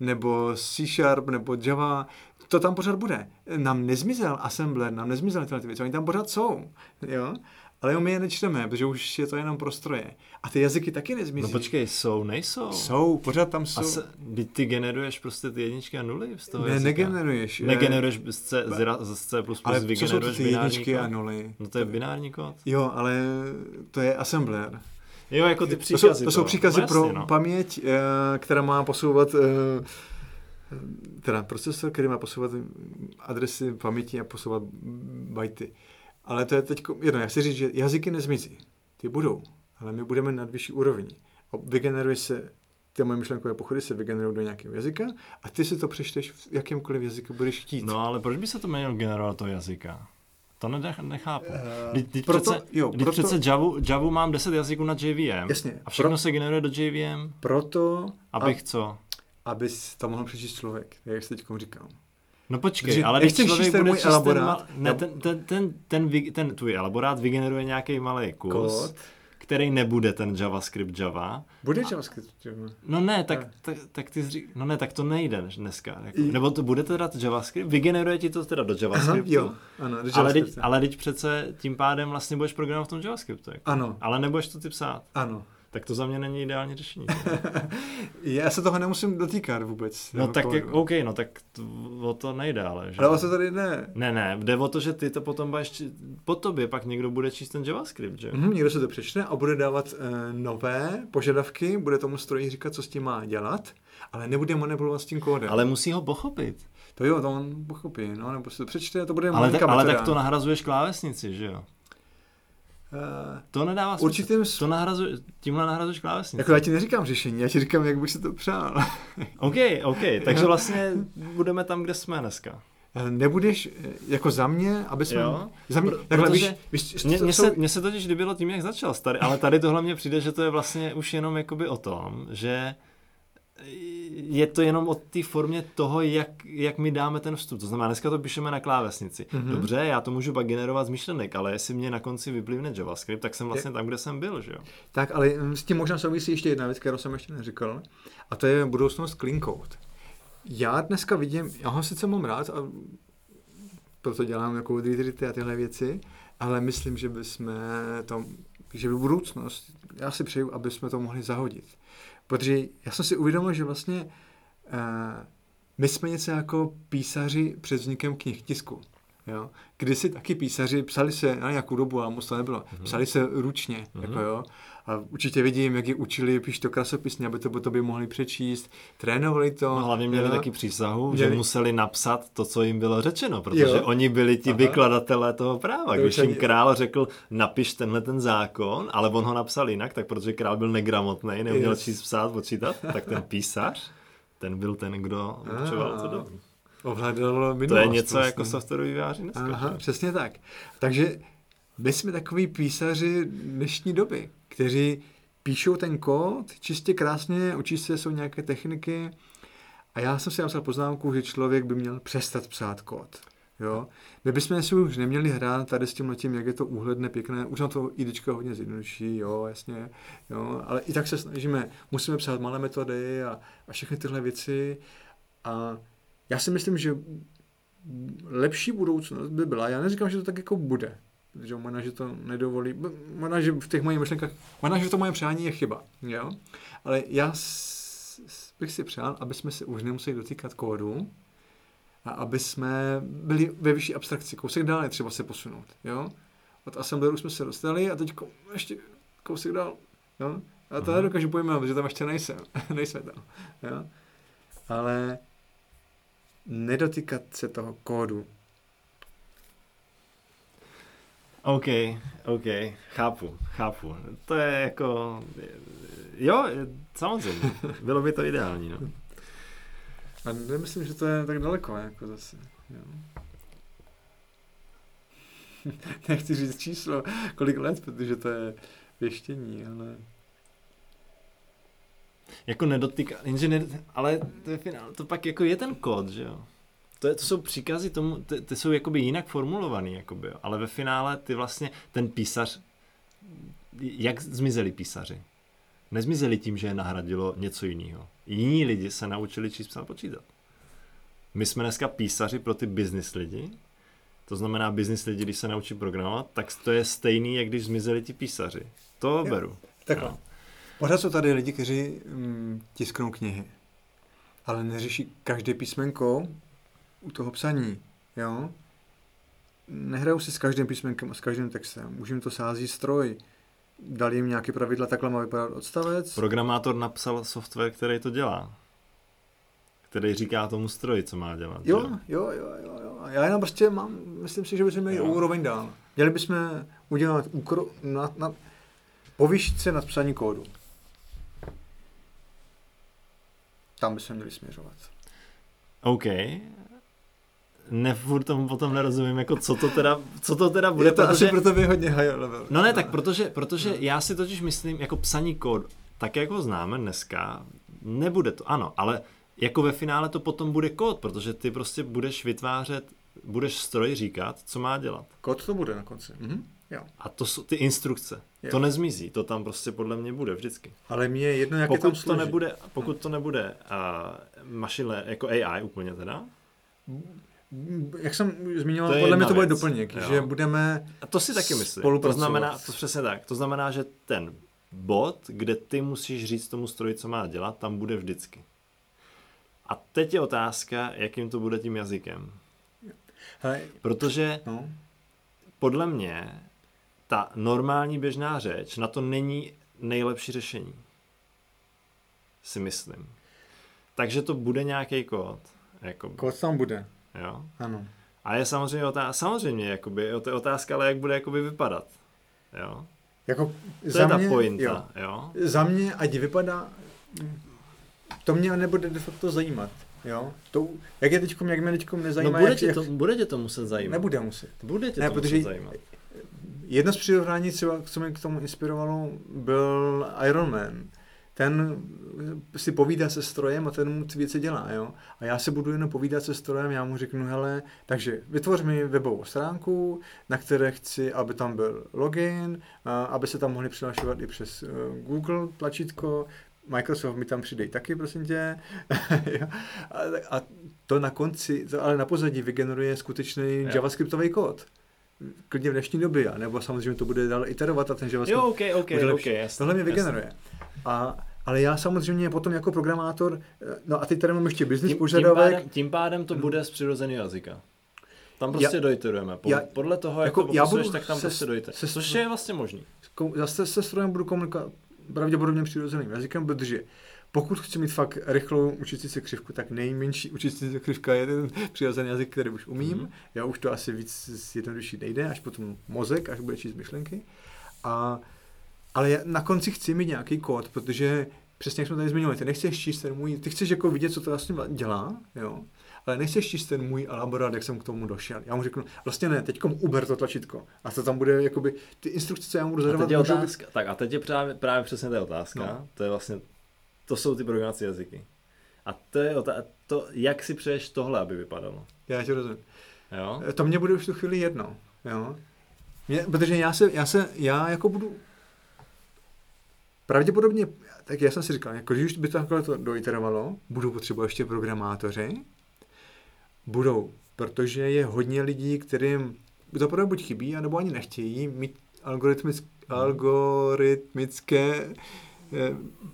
nebo C Sharp, nebo Java, to tam pořád bude. Nám nezmizel Assembler, nám nezmizel tyhle věci, oni tam pořád jsou. Jo? Ale my je nečteme, protože už je to jenom prostroje. A ty jazyky taky nezmizí. No počkej, jsou, nejsou. Jsou, pořád tam jsou. A se, ty generuješ prostě ty jedničky a nuly z toho Ne, jazyka. negeneruješ. Negeneruješ z C, z C++, ale co jsou ty jedničky a nuly? No to je binární kód. Jo, ale to je assembler. Jo, jako ty příkazy. To jsou, to jsou příkazy no, pro no. paměť, eh, která má posouvat eh, teda procesor, který má posouvat adresy paměti a posouvat bajty. Ale to je teď jedno. Já chci říct, že jazyky nezmizí. Ty budou, ale my budeme na vyšší úrovni. A vygeneruje se, ty moje myšlenkové pochody se vygenerují do nějakého jazyka a ty si to přečteš v jakýmkoliv jazyku budeš chtít. No ale proč by se to mělo generovat toho jazyka? To nechápu. Uh, teď, proto, přece, jo, proto, přece Javu, Javu mám 10 jazyků na JVM jasně, a všechno pro, se generuje do JVM. Proto... Abych a, co? Abys to mohl přečíst člověk, jak jsi teď říkal. No počkej, ale když člověk bude číst elaborát, ne, ten, ten, ten, ten, ten, ten tvůj elaborát vygeneruje nějaký malý kus, Kód. který nebude ten JavaScript Java. Bude JavaScript Java? No ne, tak, tak, tak ty zří, no ne, tak to nejde dneska. Jako, I... Nebo to bude teda JavaScript, vygeneruje ti to teda do JavaScriptu. Aha, jo, ano, do ale, teď, ale teď přece tím pádem vlastně budeš programovat v tom JavaScriptu. Jako. Ano. Ale nebudeš to ty psát. Ano tak to za mě není ideální řešení. Já se toho nemusím dotýkat vůbec. No tak, jak, OK, no tak to, o to nejde, ale. Že? Ale to tady ne. Ne, ne, jde o to, že ty to potom budeš, po tobě pak někdo bude číst ten JavaScript, že? Mm, někdo se to přečte a bude dávat uh, nové požadavky, bude tomu stroji říkat, co s tím má dělat, ale nebude manipulovat s tím kódem. Ale musí ho pochopit. To jo, to on pochopí, no, nebo se to přečte a to bude ale, tak, ale tak to nahrazuješ klávesnici, že jo? To nedává smysl. Určitým... To nahrazuje, tímhle nahrazuješ klávesnici. Jako já ti neříkám řešení, já ti říkám, jak bych si to přál. OK, OK, takže vlastně budeme tam, kde jsme dneska. Eh, nebudeš, eh, jako za mě, aby jsme... Jo, za mě, Pro, takhle, víš, víš, mě, se, mě se totiž líbilo tím, jak začal, starý, ale tady tohle mně přijde, že to je vlastně už jenom jakoby o tom, že je to jenom o té formě toho, jak, jak my dáme ten vstup. To znamená, dneska to píšeme na klávesnici. Mm-hmm. Dobře, já to můžu pak generovat z myšlenek, ale jestli mě na konci vyplivne JavaScript, tak jsem vlastně je... tam, kde jsem byl, že jo? Tak, ale s tím možná souvisí ještě jedna věc, kterou jsem ještě neříkal, a to je budoucnost clean code. Já dneska vidím, já ho sice mám rád a proto dělám jako drity a tyhle věci, ale myslím, že bychom to, že by budoucnost, já si přeju, aby jsme to mohli zahodit. Protože já jsem si uvědomil, že vlastně uh, my jsme něco jako písaři před vznikem knih tisku. Jo? Kdysi taky písaři psali se na nějakou dobu, a moc to nebylo, mm-hmm. psali se ručně. Mm-hmm. Jako jo? A určitě vidím, jak je učili, píš to krasopisně, aby to to by mohli přečíst, trénovali to. No, hlavně měli jo? taky přísahu, měli... že museli napsat to, co jim bylo řečeno, protože jo? oni byli ti Aha. vykladatelé toho práva. Když jim král řekl, napiš tenhle ten zákon, ale on ho napsal jinak, tak protože král byl negramotný, neuměl yes. číst, psát, počítat, tak ten písař, ten byl ten, kdo určoval to do... Ovládal minulost. To je něco vlastně. jako softwarový výváři dneska. Aha, přesně tak. Takže my jsme takový písaři dnešní doby, kteří píšou ten kód čistě krásně, učí se, jsou nějaké techniky a já jsem si napsal poznámku, že člověk by měl přestat psát kód. Jo? My bychom si už neměli hrát tady s tím tím, jak je to úhledné, pěkné, už na to IDčko hodně zjednoduší, jo, jasně, jo, ale i tak se snažíme, musíme psát malé metody a, a všechny tyhle věci a já si myslím, že lepší budoucnost by byla, já neříkám, že to tak jako bude, že možná, že to nedovolí, možná, že v těch mojich myšlenkách, možná, že to moje přání je chyba, jo? Ale já bych si přál, aby jsme se už nemuseli dotýkat kódu a aby jsme byli ve vyšší abstrakci, kousek dál je třeba se posunout, jo? Od assembleru jsme se dostali a teď ještě kousek dál, jo? A to uh-huh. dokážu pojmenovat, že tam ještě nejsem, nejsme tam, jo? Ale nedotýkat se toho kódu, OK, OK, chápu, chápu. To je jako, jo, samozřejmě, bylo by to ideální, no. A nemyslím, že to je tak daleko, jako zase, jo. Nechci říct číslo, kolik let, protože to je věštění, ale... Jako nedotýká, jenže ne, ale to, je finál, to pak jako je ten kód, že jo? to, je, to jsou příkazy tomu, ty, ty jsou jakoby jinak formulovaný, jakoby, jo. ale ve finále ty vlastně, ten písař, jak zmizeli písaři? Nezmizeli tím, že je nahradilo něco jiného. Jiní lidi se naučili číst psát počítat. My jsme dneska písaři pro ty business lidi, to znamená business lidi, když se naučí programovat, tak to je stejný, jak když zmizeli ti písaři. To jo, beru. Takhle. No. Pořád jsou tady lidi, kteří mm, tisknou knihy, ale neřeší každé písmenko, u toho psaní, jo. Nehrajou si s každým písmenkem a s každým textem. Už jim to sází stroj. Dali jim nějaké pravidla, takhle má vypadat odstavec. Programátor napsal software, který to dělá. Který říká tomu stroji, co má dělat. Jo, jo, jo, jo, jo. Já jenom prostě mám, myslím si, že bychom měli úroveň dál. Měli bychom udělat úkro, na, na, povýšit se nad psaní kódu. Tam bychom měli směřovat. OK, ne, furt tomu potom nerozumím, jako co to teda, co to teda bude. Je to protože... asi pro tebe hodně high level. No ne, tak protože, protože no. já si totiž myslím, jako psaní kód, tak jak ho známe dneska, nebude to, ano, ale jako ve finále to potom bude kód, protože ty prostě budeš vytvářet, budeš stroj říkat, co má dělat. Kód to bude na konci. Mhm. Jo. A to jsou ty instrukce. Jo. To nezmizí, to tam prostě podle mě bude vždycky. Ale mě je jedno, jak pokud je tam to nebude, Pokud to nebude uh, mašile, jako AI úplně teda, jak jsem zmiňoval, podle mě to bude doplněk, jo. že budeme A to si taky myslím. To znamená, to přesně tak, to znamená, že ten bod, kde ty musíš říct tomu stroji, co má dělat, tam bude vždycky. A teď je otázka, jakým to bude tím jazykem. Hej. Protože no. podle mě ta normální běžná řeč na to není nejlepší řešení. Si myslím. Takže to bude nějaký kód. Jakoby. Kód tam bude. Jo? Ano. A je samozřejmě otázka, samozřejmě, jakoby, to je otázka, ale jak bude jakoby vypadat. Jo? Jako to za je ta mě, pointa, jo. jo. Za mě, ať vypadá, to mě nebude de facto zajímat. Jo? To, jak je teďkom, jak mě teďkom nezajímá. No bude, jak, tě to, bude tě to muset zajímat. Nebude muset. Bude tě ne, to muset zajímat. Jedno z přirovnání, třeba, co mě k tomu inspirovalo, byl Iron Man. Ten si povídá se strojem a ten mu ty věci dělá, jo. A já se budu jenom povídat se strojem, já mu řeknu, hele, takže vytvoř mi webovou stránku, na které chci, aby tam byl login, a aby se tam mohli přihlašovat i přes uh, Google tlačítko, Microsoft mi tam přidej taky, prosím tě. a, a to na konci, ale na pozadí vygeneruje skutečný javascriptový kód klidně v dnešní době, nebo samozřejmě to bude dále iterovat a ten JavaScript jo, okay, okay, okay, jasný, Tohle mě vygeneruje. Jasný. A, ale já samozřejmě potom jako programátor, no a teď tady mám ještě business tím, požadavek. Tím pádem, tím pádem to bude z přirozeného jazyka. Tam prostě já, dojiterujeme. Pod, já, podle toho, jak jako, to já budu tak tam se, prostě dojte. Se, Což je vlastně možný. Zase se strojem budu komunikovat pravděpodobně přirozeným jazykem, protože pokud chci mít fakt rychlou učící se křivku, tak nejmenší učící se křivka je ten přirozený jazyk, který už umím. Mm. Já už to asi víc jednodušší nejde, až potom mozek, až bude číst myšlenky. A, ale já na konci chci mít nějaký kód, protože přesně jak jsme tady zmiňovali, ty nechceš číst ten můj, ty chceš jako vidět, co to vlastně dělá, jo, ale nechceš číst ten můj elaborát, jak jsem k tomu došel. Já mu řeknu, vlastně ne, teď uber to tlačítko. A to tam bude, jakoby, ty instrukce, co já mu budu zadávat. A teď je otázka, být... tak a teď je právě, právě přesně ta otázka, no. to je vlastně, to jsou ty programací jazyky. A to je to, jak si přeješ tohle, aby vypadalo? Já ti rozumím. Jo? To mě bude už tu chvíli jedno, jo. Mě, protože já se, já se, já jako budu pravděpodobně, tak já jsem si říkal, jako když by to takhle to doiterovalo, budou potřebovat ještě programátoři, budou, protože je hodně lidí, kterým to opravdu buď chybí, anebo ani nechtějí mít algoritmické, algoritmické Eh,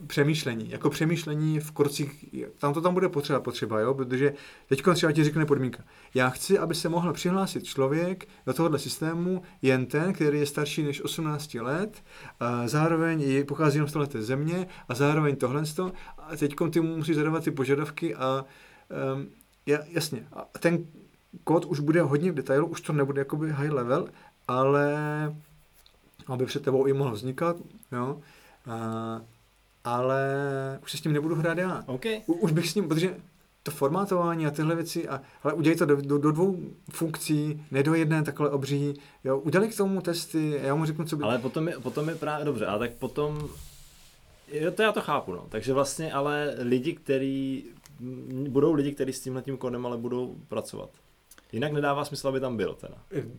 přemýšlení, jako přemýšlení v kurcích, tam to tam bude potřeba, potřeba, jo, protože teď třeba ti řekne podmínka. Já chci, aby se mohl přihlásit člověk do tohohle systému jen ten, který je starší než 18 let, a zároveň je, pochází z této země a zároveň tohle a teď ty mu musí zadávat ty požadavky a um, ja, jasně, a ten kód už bude hodně v detailu, už to nebude jakoby high level, ale aby před tebou i mohl vznikat, jo, ale už se s tím nebudu hrát já. Okay. U, už bych s ním, protože to formátování a tyhle věci, a, ale udělej to do, do, do dvou funkcí, ne do jedné takhle obří, jo, udělej k tomu testy, já mu řeknu, co by... Ale potom je, potom je právě, dobře, a tak potom, jo, to já to chápu, no, takže vlastně, ale lidi, kteří, budou lidi, kteří s tímhle tím kódem ale budou pracovat. Jinak nedává smysl, aby tam byl teda.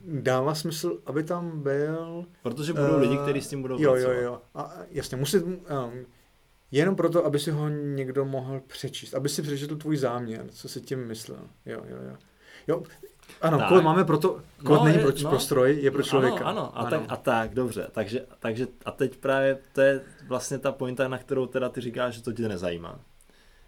Dává smysl, aby tam byl... Protože budou uh, lidi, kteří s tím budou Jo, jo, jo. A jasně, musí... Um, jenom proto, aby si ho někdo mohl přečíst. Aby si přečetl tvůj záměr, co si tím myslel. Jo, jo, jo. Jo, ano, tak. kód máme proto, kód no, není pro, no, pro stroj, je pro člověka. Ano, ano, a, ano. Tak, a tak, dobře. Takže, takže a teď právě to je vlastně ta pointa, na kterou teda ty říkáš, že to tě nezajímá.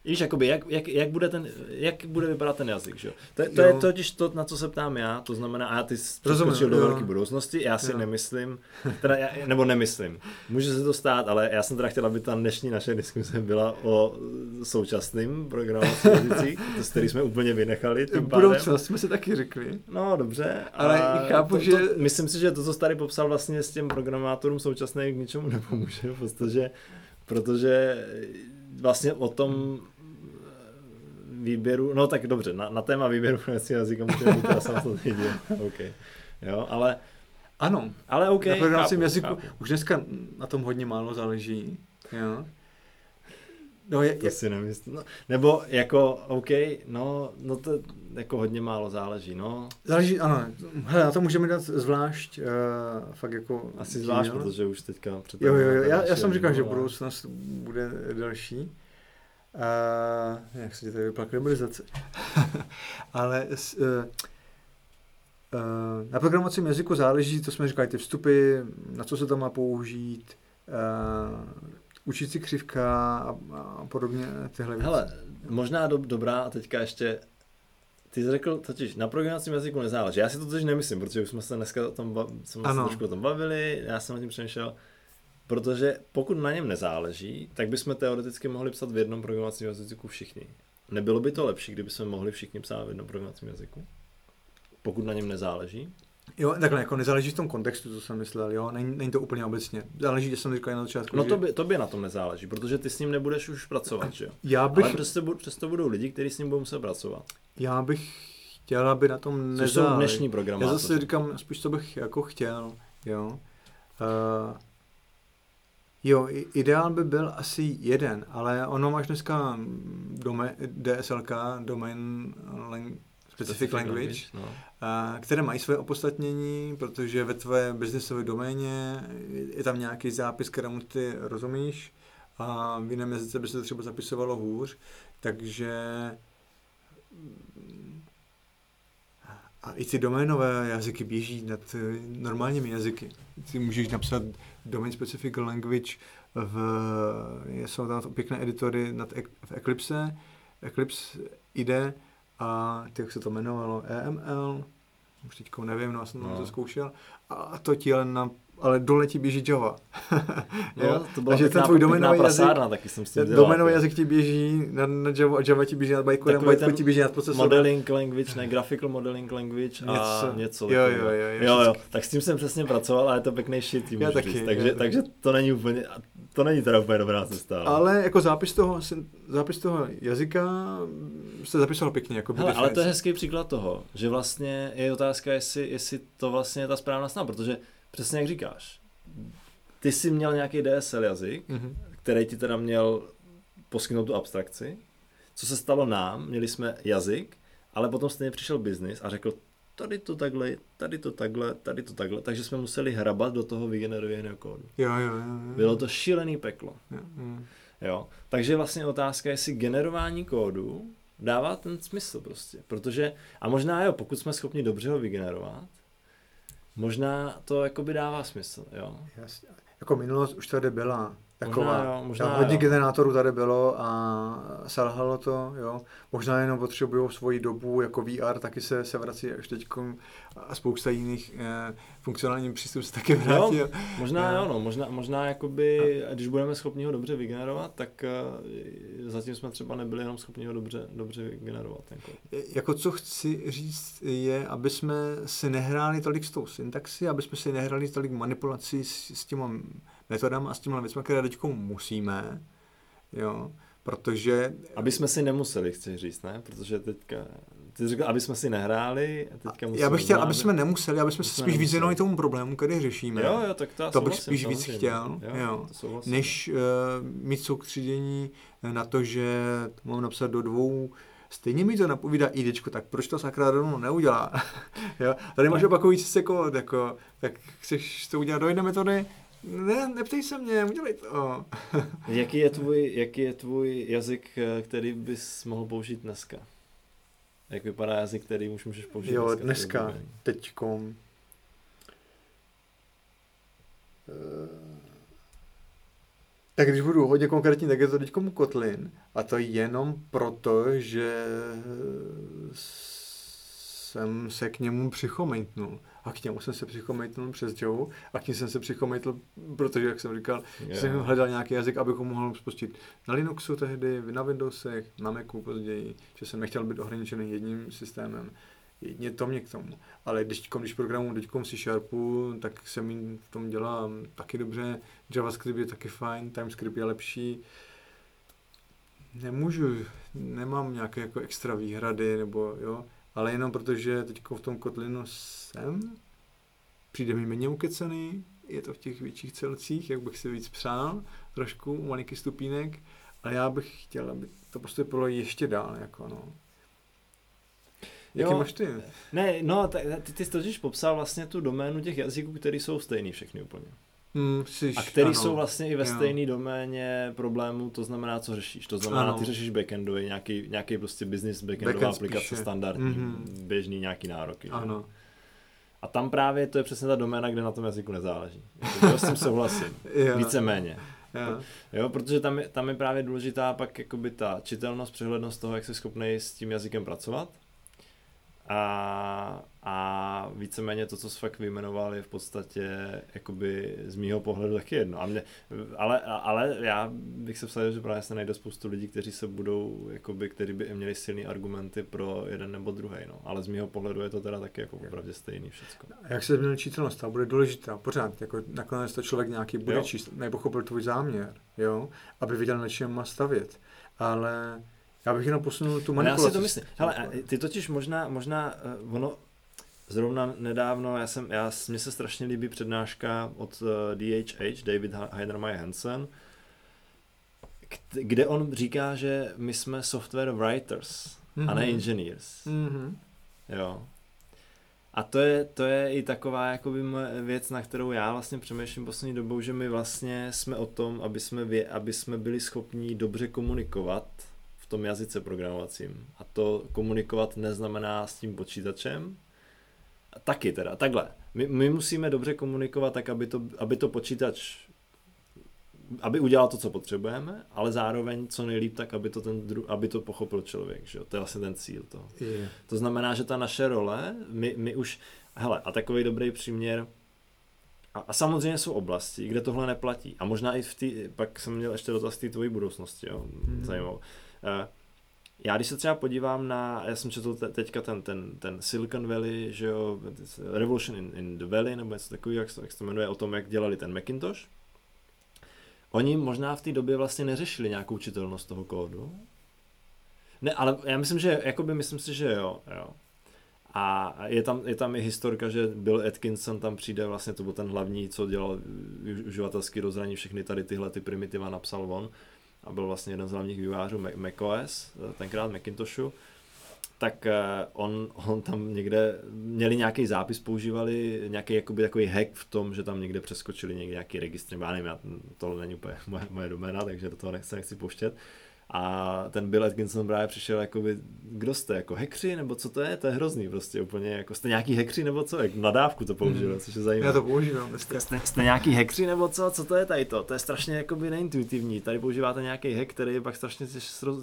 Víš, jakoby, jak, jak, jak, bude ten, jak bude vypadat ten jazyk, že? To, to je totiž to, na co se ptám já, to znamená, a ty přeskočil do velké budoucnosti, já si jo. nemyslím, teda, já, nebo nemyslím, může se to stát, ale já jsem teda chtěl, aby ta dnešní naše diskuse byla o současným programovacím jazycích, s který jsme úplně vynechali. Tím Budoucnost jsme si taky řekli. No, dobře. Ale chápu, to, že... To, myslím si, že to, co jsi tady popsal vlastně s těm programátorům současným k ničemu nepomůže, protože, protože vlastně o tom výběru, no tak dobře, na, na téma výběru finančního jazyka můžeme být teda samostatný díl. OK. Jo, ale... Ano, ale OK. Na programovacím jazyku chápu. už dneska na tom hodně málo záleží. Jo. No, je, to je, si nemyslím. No, nebo jako, OK, no, no to jako hodně málo záleží, no. Záleží, ano. Hele, na to můžeme dát zvlášť, uh, fakt jako... Asi zvlášť, díl. protože už teďka před Jo, jo, jo, já, já jsem říkal, že budoucnost bude další. Uh, jak se ti tady vypla kremlizace. Ale uh, uh, na programovacím jazyku záleží, to jsme říkali, ty vstupy, na co se tam má použít, uh, učící křivka a, a podobně tyhle věci. Hele, možná do, dobrá a teďka ještě ty jsi řekl totiž, na programovacím jazyku nezáleží. Já si to totiž nemyslím, protože už jsme se dneska o tom, jsme se trošku o tom bavili, já jsem o tím přemýšlel. Protože pokud na něm nezáleží, tak bychom teoreticky mohli psat v jednom programovacím jazyku všichni. Nebylo by to lepší, kdyby jsme mohli všichni psát v jednom programovacím jazyku? Pokud na něm nezáleží? Jo, takhle, jako nezáleží v tom kontextu, co jsem myslel, jo, není, není to úplně obecně. Záleží, že jsem říkal na začátku. No že... to by, to by na tom nezáleží, protože ty s ním nebudeš už pracovat, že jo? Já bych... Ale přesto, přesto budou lidi, kteří s ním budou muset pracovat. Já bych chtěl, aby na tom nezáleží. jsou dnešní programátoři. Já zase říkám, spíš co bych jako chtěl, jo. Uh, Jo, ideál by byl asi jeden, ale ono máš dneska dome, DSLK, Domain Lang, Specific Language, language no. a, které mají své opodstatnění, protože ve tvé biznesové doméně je tam nějaký zápis, kterému ty rozumíš a v jiném jazyce by se to třeba zapisovalo hůř, takže a i ty doménové jazyky běží nad normálními jazyky. Ty můžeš napsat domain specific language v, jsou tam pěkné editory nad, v Eclipse, Eclipse ide a jak se to jmenovalo, EML, už teďko nevím, no, jsem no. to zkoušel, a to ti ale na ale dole ti běží Java. jo, to byla Takže ten tvůj domenový jazyk, taky jsem s tím dělal, domenový jazyk ti běží na, na Java a Java ti běží nad bytecoinem, bytecode ti běží nad procesorem. Modeling language, ne graphical modeling language a něco. něco jo, jo, jo, jo, jo, tak s tím jsem přesně pracoval, ale je to pěkný shit, tím já taky, říct. Takže, já takže to není úplně, to není teda úplně dobrá cesta. Ale jako zápis toho, zápis toho jazyka se zapisoval pěkně. Jako Hele, ale to je hezký příklad toho, že vlastně je otázka, jestli, jestli to vlastně je ta správná snaha, protože přesně jak říkáš, ty jsi měl nějaký DSL jazyk, mm-hmm. který ti teda měl poskytnout tu abstrakci. Co se stalo nám? Měli jsme jazyk, ale potom stejně přišel biznis a řekl, tady to takhle, tady to takhle, tady to takhle, takže jsme museli hrabat do toho vygenerovaného kódu. Jo, jo, jo, jo. Bylo to šílený peklo. Jo, jo. jo. Takže vlastně otázka je, jestli generování kódu dává ten smysl prostě, protože, a možná jo, pokud jsme schopni dobře ho vygenerovat, možná to jakoby dává smysl, jo. Jasně. Jako minulost už tady byla. Taková, možná jo, možná hodně jo. generátorů tady bylo a selhalo to, jo. Možná jenom potřebují svoji dobu, jako VR taky se, se vrací až teď a spousta jiných eh, funkcionálních přístupů se taky vrátí. Jo, možná jo, no, možná, možná jakoby, a... když budeme schopni ho dobře vygenerovat, tak eh, zatím jsme třeba nebyli jenom schopni ho dobře, dobře vygenerovat. Jako. jako co chci říct je, aby jsme si nehráli tolik s tou syntaxi, aby jsme si nehráli tolik manipulací s, s těma metodama a s těma věcmi, které teď musíme, jo, protože... Aby jsme si nemuseli, chci říct, ne? Protože teďka, ty říkal, aby jsme si nehráli a teďka Já bych chtěl, aby jsme nemuseli, aby jsme se spíš víc věnovali tomu problému, který řešíme. Jo, jo, tak to, to bych spíš víc chtěl, jo, jo. než uh, mít soustředění na to, že mám napsat do dvou stejně mi to napovídá IDčko, tak proč to sakra rovnou neudělá? jo? Tady máš opakující kód, jako, tak chceš to udělat do jedné metody, ne, neptej se mě, udělej to. jaký, je tvůj, jaký je tvůj jazyk, eh, který bys mohl použít dneska? Jak vypadá jazyk, který už můžeš použít jo, dneska? dneska teďkom. Uh, tak když budu hodně konkrétní, tak je to teďkom Kotlin. A to jenom proto, že jsem se k němu přichomejtnul. A k němu jsem se přichomejtnul přes Joe a k němu jsem se přichomejtl, protože, jak jsem říkal, yeah. jsem hledal nějaký jazyk, abych ho mohl spustit na Linuxu tehdy, na Windowsech, na Macu později, že jsem nechtěl být ohraničený jedním systémem. Jedině to mě k tomu. Ale když, když programu teď C Sharpu, tak se mi v tom dělá taky dobře. JavaScript je taky fajn, TypeScript je lepší. Nemůžu, nemám nějaké jako extra výhrady, nebo jo, ale jenom protože teď v tom Kotlinu jsem, přijde mi méně ukecený, je to v těch větších celcích, jak bych si víc přál, trošku malinký stupínek, ale já bych chtěl, aby to prostě bylo ještě dál, jako no. Jaký jo, máš ty? Ne, no, ty, ty jsi totiž popsal vlastně tu doménu těch jazyků, které jsou stejný všechny úplně. Hmm, jsi, a který ano. jsou vlastně i ve stejné doméně problémů, to znamená, co řešíš. To znamená, ano. ty řešíš backendový, nějaký, nějaký prostě business backendová Backend aplikace spíše. standardní, mm-hmm. běžný nějaký nároky. Ano. Že? A tam právě to je přesně ta doména, kde na tom jazyku nezáleží. To s tím souhlasím. Víceméně. Jo. jo, protože tam je, tam je právě důležitá pak jakoby ta čitelnost, přehlednost toho, jak jsi schopný s tím jazykem pracovat a, a víceméně to, co jsi fakt vyjmenoval, je v podstatě jakoby z mýho pohledu taky jedno. A mě, ale, ale já bych se vsadil, že právě se najde spoustu lidí, kteří se budou, jakoby, kteří by měli silné argumenty pro jeden nebo druhý. No. Ale z mýho pohledu je to teda taky jako opravdu stejný všechno. Jak se změnil čítelnost, ta bude důležitá pořád. Jako nakonec to člověk nějaký bude jo. číst, nepochopil tvůj záměr, jo, aby viděl, na čem má stavět. Ale já bych jenom posunul tu manipulaci. Já si to myslím. Hele, ty totiž možná, možná uh, ono, zrovna nedávno, já jsem, já, mně se strašně líbí přednáška od uh, eh, DHH, David Heinermeyer Hansen, kde on říká, že my jsme software writers mm-hmm. a ne mhm. engineers. Mm-hmm. Jo. A to je, to je i taková jakoby věc, na kterou já vlastně přemýšlím poslední dobou, že my vlastně jsme o tom, aby jsme, vě, aby jsme byli schopni dobře komunikovat tom jazyce programovacím. A to komunikovat neznamená s tím počítačem. Taky teda, takhle. My, my musíme dobře komunikovat tak, aby to, aby to počítač aby udělal to, co potřebujeme, ale zároveň co nejlíp tak, aby to, ten dru, aby to pochopil člověk, že jo? to je vlastně ten cíl toho. Yeah. To znamená, že ta naše role, my, my už, hele, a takový dobrý příměr, a, a samozřejmě jsou oblasti, kde tohle neplatí. A možná i v té, pak jsem měl ještě dotaz té tvojí budoucnosti, jo, mm. zajímavé. Uh, já když se třeba podívám na, já jsem četl te, teďka ten, ten, ten Silicon Valley, že jo, Revolution in, in the Valley, nebo něco takového, jak, jak se to jmenuje, o tom, jak dělali ten Macintosh. Oni možná v té době vlastně neřešili nějakou čitelnost toho kódu. Ne, ale já myslím, že, jakoby myslím si, že jo, jo. A je tam, je tam i historka, že Bill Atkinson tam přijde, vlastně to byl ten hlavní, co dělal uživatelský rozhraní, všechny tady tyhle ty primitiva napsal on a byl vlastně jeden z hlavních vývojářů macOS, tenkrát Macintoshu, tak eh, on, on tam někde, měli nějaký zápis, používali nějaký jakoby takový hack v tom, že tam někde přeskočili nějaký registr, já nevím, já, tohle není úplně moje, moje doména, takže do toho nechci, nechci pouštět, a ten Bill Atkinson právě přišel jako by, kdo jste, jako hekři, nebo co to je, to je hrozný prostě úplně, jako jste nějaký hekři, nebo co, jak nadávku to použil, hmm. což je zajímavé. Já to používám dneska. Jste, jste, nějaký hekři, nebo co, co to je tady to, to je strašně jakoby neintuitivní, tady používáte nějaký hack, který je pak strašně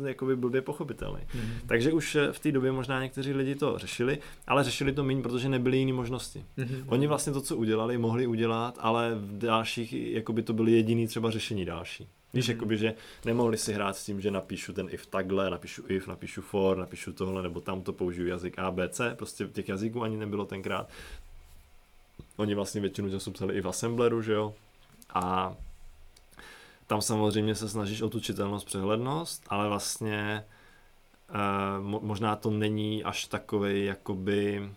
jakoby blbě pochopitelný. Hmm. Takže už eh, v té době možná někteří lidi to řešili, ale řešili to méně, protože nebyly jiné možnosti. Hmm. Oni vlastně to, co udělali, mohli udělat, ale v dalších, jakoby to byly jediný třeba řešení další. Víš, mm. jakoby, že nemohli si hrát s tím, že napíšu ten if takhle, napíšu if, napíšu for, napíšu tohle, nebo tam to použiju jazyk A, B, C, prostě těch jazyků ani nebylo tenkrát. Oni vlastně většinu času psali i v assembleru, že jo, a tam samozřejmě se snažíš o tu čitelnost, přehlednost, ale vlastně uh, možná to není až takový jakoby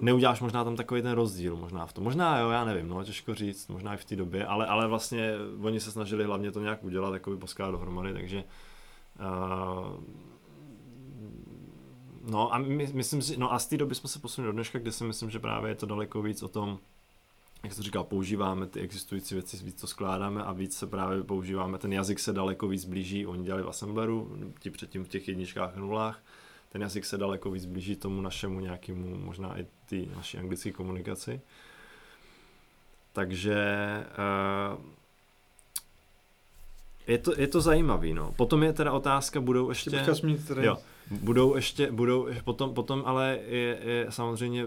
neuděláš možná tam takový ten rozdíl možná v tom. Možná jo, já nevím, no, těžko říct, možná i v té době, ale, ale vlastně oni se snažili hlavně to nějak udělat, jako by poskládat dohromady, takže uh, no a my, myslím si, no a z té doby jsme se posunuli do dneška, kde si myslím, že právě je to daleko víc o tom, jak to říká, používáme ty existující věci, víc to skládáme a víc se právě používáme, ten jazyk se daleko víc blíží, oni dělali v Assembleru, ti předtím v těch jedničkách, nulách, ten jazyk se daleko víc blíží tomu našemu nějakému, možná i ty naší anglické komunikaci. Takže uh, je to, je to zajímavý, no. Potom je teda otázka, budou ještě... Tady... Jo, budou ještě, budou, potom, potom ale je, je samozřejmě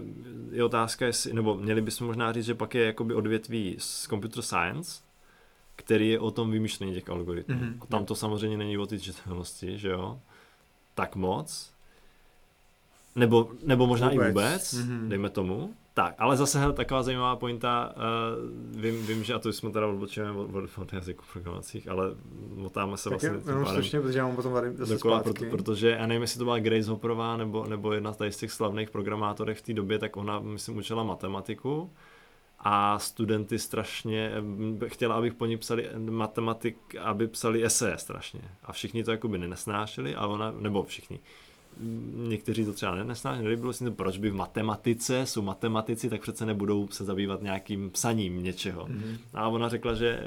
je otázka, jestli, nebo měli bychom možná říct, že pak je jakoby odvětví z computer science, který je o tom vymýšlení těch algoritmů. Mm-hmm. A tam to samozřejmě není o čitelnosti, že jo, tak moc, nebo, nebo možná vůbec. i vůbec, mm-hmm. dejme tomu. Tak, ale zase hele, taková zajímavá pointa, uh, vím, vím, že a to jsme teda odbočujeme od, od, od jazyků programovacích, ale motáme se tak vlastně je, jenom slušně, protože já mám potom tady zase dokola, proto, protože já nevím, jestli to byla Grace Hopperová nebo, nebo jedna z těch slavných programátorek v té době, tak ona, myslím, učila matematiku a studenty strašně, chtěla, abych po ní psali matematik, aby psali eseje strašně. A všichni to jakoby nesnášeli, a ona, nebo všichni, někteří to třeba nesnáší, nelíbilo si to, proč by v matematice, jsou matematici, tak přece nebudou se zabývat nějakým psaním něčeho. Mm-hmm. A ona řekla, že,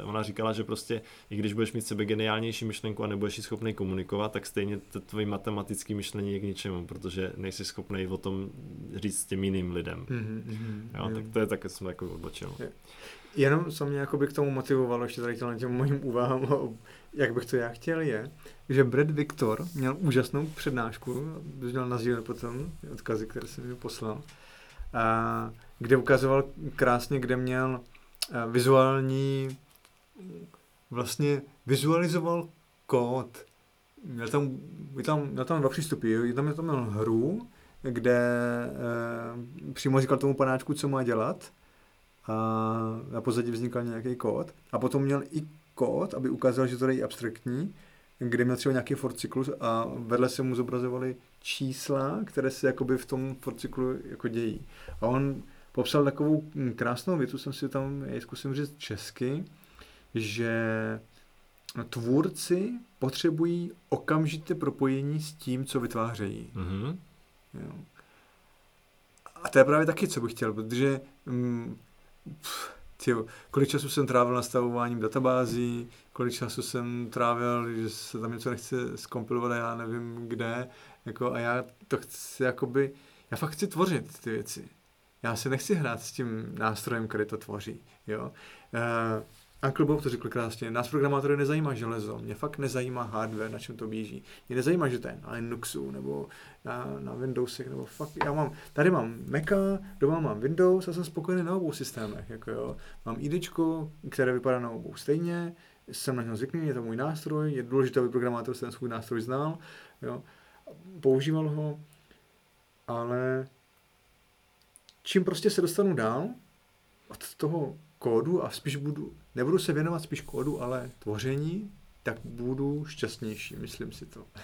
eh, ona říkala, že prostě, i když budeš mít sebe geniálnější myšlenku a nebudeš ji schopný komunikovat, tak stejně to tvoje matematické myšlení je k ničemu, protože nejsi schopný o tom říct těm jiným lidem. Mm-hmm. Jo, tak to je tak, jsme jako odbočil. Jenom co mě jakoby k tomu motivovalo ještě tady těm mojím úvahám, jak bych to já chtěl, je, že Brad Victor měl úžasnou přednášku, měl nazdílet potom odkazy, které jsem mi poslal, a, kde ukazoval krásně, kde měl vizuální, vlastně vizualizoval kód. Měl tam, měl tam, měl tam dva přístupy. Tam měl tam měl hru, kde e, přímo říkal tomu panáčku, co má dělat a na pozadí vznikal nějaký kód. A potom měl i kód, aby ukázal, že to je abstraktní, kde měl třeba nějaký for cyklus a vedle se mu zobrazovaly čísla, které se jakoby v tom for cyklu jako dějí. A on popsal takovou krásnou větu, jsem si tam, já zkusím říct česky, že tvůrci potřebují okamžité propojení s tím, co vytvářejí. Mm-hmm. Jo. A to je právě taky, co bych chtěl, protože mm, pff, tyjo, kolik času jsem trávil nastavováním databází, kolik času jsem trávil, že se tam něco nechce skompilovat a já nevím kde, jako a já to chci jakoby, já fakt chci tvořit ty věci. Já se nechci hrát s tím nástrojem, který to tvoří, jo. E, Uncle Bob to řekl krásně, nás programátory nezajímá železo, mě fakt nezajímá hardware, na čem to běží. Mě nezajímá, že to je na Linuxu nebo na, na Windowsech, nebo fakt, já mám, tady mám Maca, doma mám Windows a jsem spokojený na obou systémech, jako jo. Mám ID, které vypadá na obou stejně, jsem na něm zvyklý, je to můj nástroj, je důležité, aby programátor ten svůj nástroj znal, jo. používal ho, ale čím prostě se dostanu dál od toho kódu a spíš budu, nebudu se věnovat spíš kódu, ale tvoření, tak budu šťastnější, myslím si to.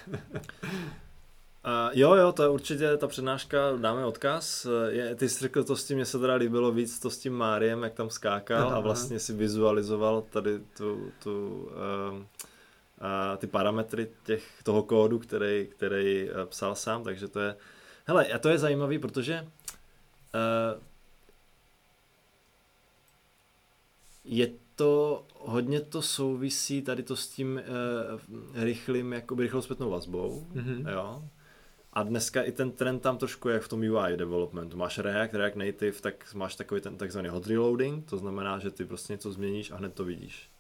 Uh, jo, jo, to je určitě ta přednáška, dáme odkaz. Je, ty jsi řekl to s tím, mě se teda líbilo víc to s tím Máriem, jak tam skákal aha, a vlastně si vizualizoval tady tu, tu uh, uh, ty parametry těch, toho kódu, který, který uh, psal sám, takže to je, hele, a to je zajímavý, protože uh, je to, hodně to souvisí tady to s tím uh, rychlým, jakoby rychlou zpětnou vazbou, mm-hmm. jo. A dneska i ten trend tam trošku je v tom UI developmentu. Máš React, React Native, tak máš takový ten takzvaný hot reloading, to znamená, že ty prostě něco změníš a hned to vidíš.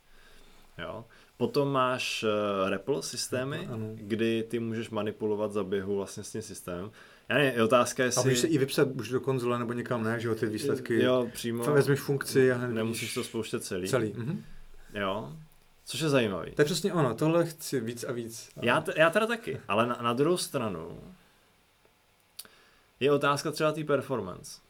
Jo. Potom máš uh, REPL systémy, ano. kdy ty můžeš manipulovat za běhu vlastně s tím systémem. Já nevím, je otázka, jestli... A můžeš se i vypsat už do konzole nebo někam, ne, že jo, ty výsledky. Jo, přímo. Vezmeš funkci a hned Nemusíš to spouštět celý. Celý. Mhm. Jo. Což je zajímavý. To je přesně ono, tohle chci víc a víc. Já, t- já teda taky, ale na, na druhou stranu je otázka třeba té performance.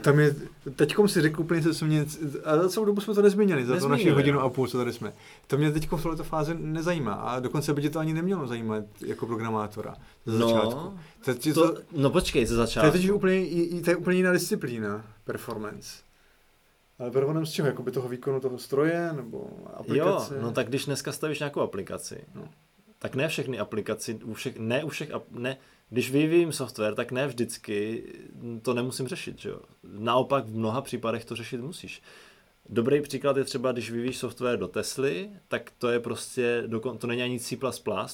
Tam je, teďkom si řekl úplně, co mě, a za celou dobu jsme to nezměnili, za to naši hodinu a půl, co tady jsme. To mě teď v této fázi nezajímá a dokonce by tě to ani nemělo zajímat jako programátora ze no, začátku. To, to, to, no počkej, ze začátku. To je, úplně, to je úplně jiná disciplína, performance. Ale performance z čeho? Jakoby toho výkonu toho stroje nebo aplikace? Jo, no tak když dneska stavíš nějakou aplikaci, no. tak ne všechny aplikaci, u všech, ne u všech, ne, když vyvíjím software, tak ne vždycky to nemusím řešit. Že jo? Naopak v mnoha případech to řešit musíš. Dobrý příklad je třeba, když vyvíjíš software do Tesly, tak to je prostě, to není ani C++,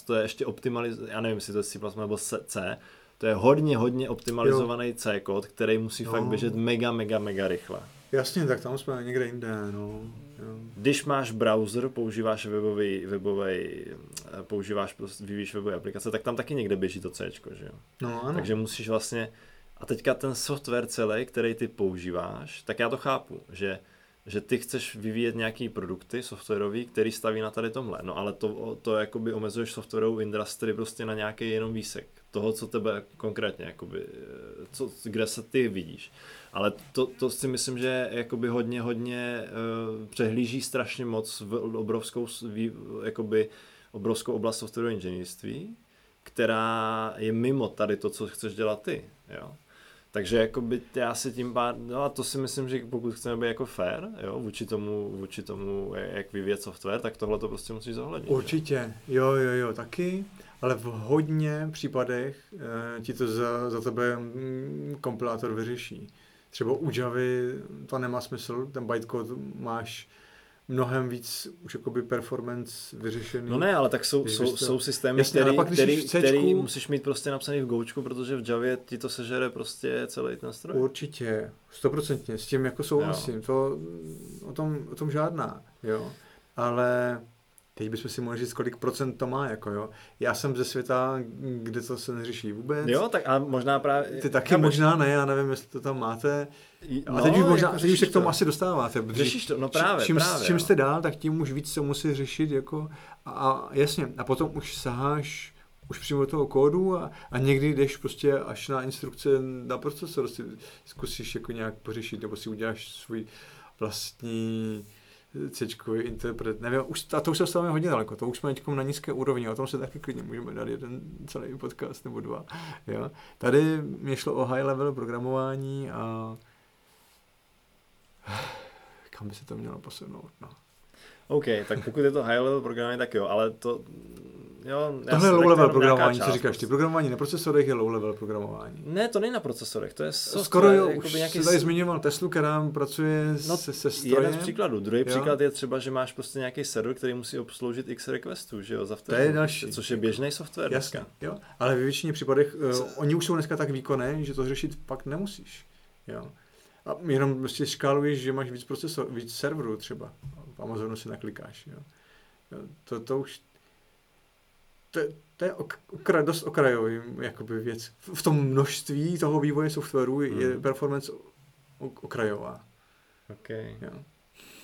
to je ještě optimalizovaný, já nevím, jestli to je C++ nebo C, to je hodně, hodně optimalizovaný C kód, který musí no. fakt běžet mega, mega, mega rychle. Jasně, tak tam jsme někde jinde, no. Když máš browser, používáš webový, webový používáš, prostě, vyvíjíš webové aplikace, tak tam taky někde běží to C, že jo? No, ano. Takže musíš vlastně, a teďka ten software celý, který ty používáš, tak já to chápu, že že ty chceš vyvíjet nějaký produkty softwarový, který staví na tady tomhle. No ale to, to jakoby omezuješ softwarovou industry prostě na nějaký jenom výsek toho, co tebe konkrétně, jakoby, co, kde se ty vidíš. Ale to, to si myslím, že jakoby hodně, hodně uh, přehlíží strašně moc v obrovskou, jakoby, obrovskou oblast softwarového inženýrství, která je mimo tady to, co chceš dělat ty. Jo? Takže jakoby já si tím pár, no a to si myslím, že pokud chceme být jako fair, jo, vůči tomu, vůči tomu, jak vyvíjet software, tak tohle to prostě musí zohlednit. Určitě, jo, jo, jo, taky, ale v hodně případech e, ti to za, za tebe mm, kompilátor vyřeší. Třeba u Javy to nemá smysl, ten bytecode máš mnohem víc už jakoby performance vyřešený. No ne, ale tak jsou, jsou, jsou systémy, Jasně, který, který, který musíš mít prostě napsaný v Goučku, protože v Javě ti to sežere prostě celý ten stroj. Určitě, stoprocentně, s tím jako souhlasím, to o tom, o tom žádná, jo. Ale teď bychom si mohli říct, kolik procent to má, jako jo. Já jsem ze světa, kde to se neřeší vůbec. Jo, tak a možná právě... Ty taky právě... možná ne, já nevím, jestli to tam máte. No, a teď už, možná, jako teď už se k tomu to. asi dostáváte. Řešíš to, no právě, čím, právě. Čím jste dál, tak tím už víc se musí řešit, jako, a, a jasně, a potom už saháš už přímo do toho kódu a, a někdy jdeš prostě až na instrukce na procesor, si zkusíš jako nějak pořešit, nebo si uděláš svůj vlastní C interpret, nevím, už, a to už se dostáváme hodně daleko, to už jsme teď na nízké úrovni, o tom se taky klidně můžeme dát jeden celý podcast nebo dva. Jo? Tady mě šlo o high level programování a kam by se to mělo posunout, no. OK, tak pokud je to high level programování, tak jo, ale to Jo, Tohle je low level programování, co říkáš ty? Programování na procesorech je low level programování. Ne, to není na procesorech, to je software, Skoro jo, už nějaký... tady zmiňoval Teslu, která pracuje no, se, se strojem. Jeden z příkladů. Druhý jo. příklad je třeba, že máš prostě nějaký server, který musí obsloužit x requestů, že jo, za vteřinu, to je další. což je běžný software Jasně, dneska. jo, ale ve většině případech, uh, oni už jsou dneska tak výkonné, že to řešit fakt nemusíš, jo. A jenom prostě škáluješ, že máš víc procesor, víc serverů třeba. V Amazonu si naklikáš. Jo. To, to už to, to je okra, dost okrajový jakoby věc. V tom množství toho vývoje softwaru hmm. je performance okrajová. Okay. Jo.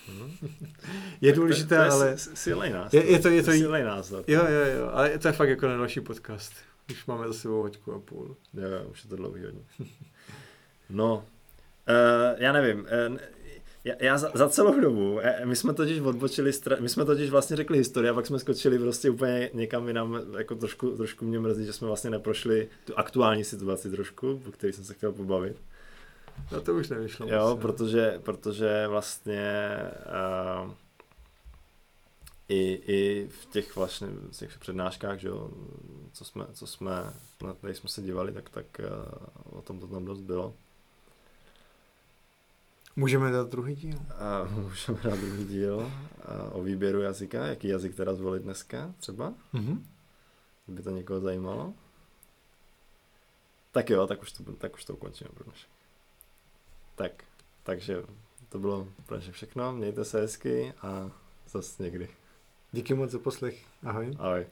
Hmm. Je tak důležité, to, to je ale... Silný nás. Je, je to, je to, silný název. Jo, jo, jo, ale to je fakt jako na další podcast. Už máme za sebou hoďku a půl. Jo, jo, už je to dlouhý hodně. No, uh, já nevím, uh, já, já za, za celou dobu, eh, my jsme totiž odbočili, my jsme totiž vlastně řekli historii a pak jsme skočili prostě úplně někam jinam, jako trošku, trošku mě mrzí, že jsme vlastně neprošli tu aktuální situaci trošku, po který jsem se chtěl pobavit. No to už nevyšlo. Jo, vlastně. protože, protože vlastně uh, i, i v těch vlastně v těch přednáškách, že jo, co jsme, co jsme, na které jsme se dívali, tak, tak uh, o tom to tam dost bylo. Můžeme dát druhý díl? A můžeme dát druhý díl a o výběru jazyka, jaký jazyk teda zvolit dneska třeba. Mm-hmm. By to někoho zajímalo. Tak jo, tak už to, tak už to ukončíme pro dnešek. Tak, takže to bylo pro všechno. Mějte se hezky a zase někdy. Díky moc za poslech. Ahoj. Ahoj.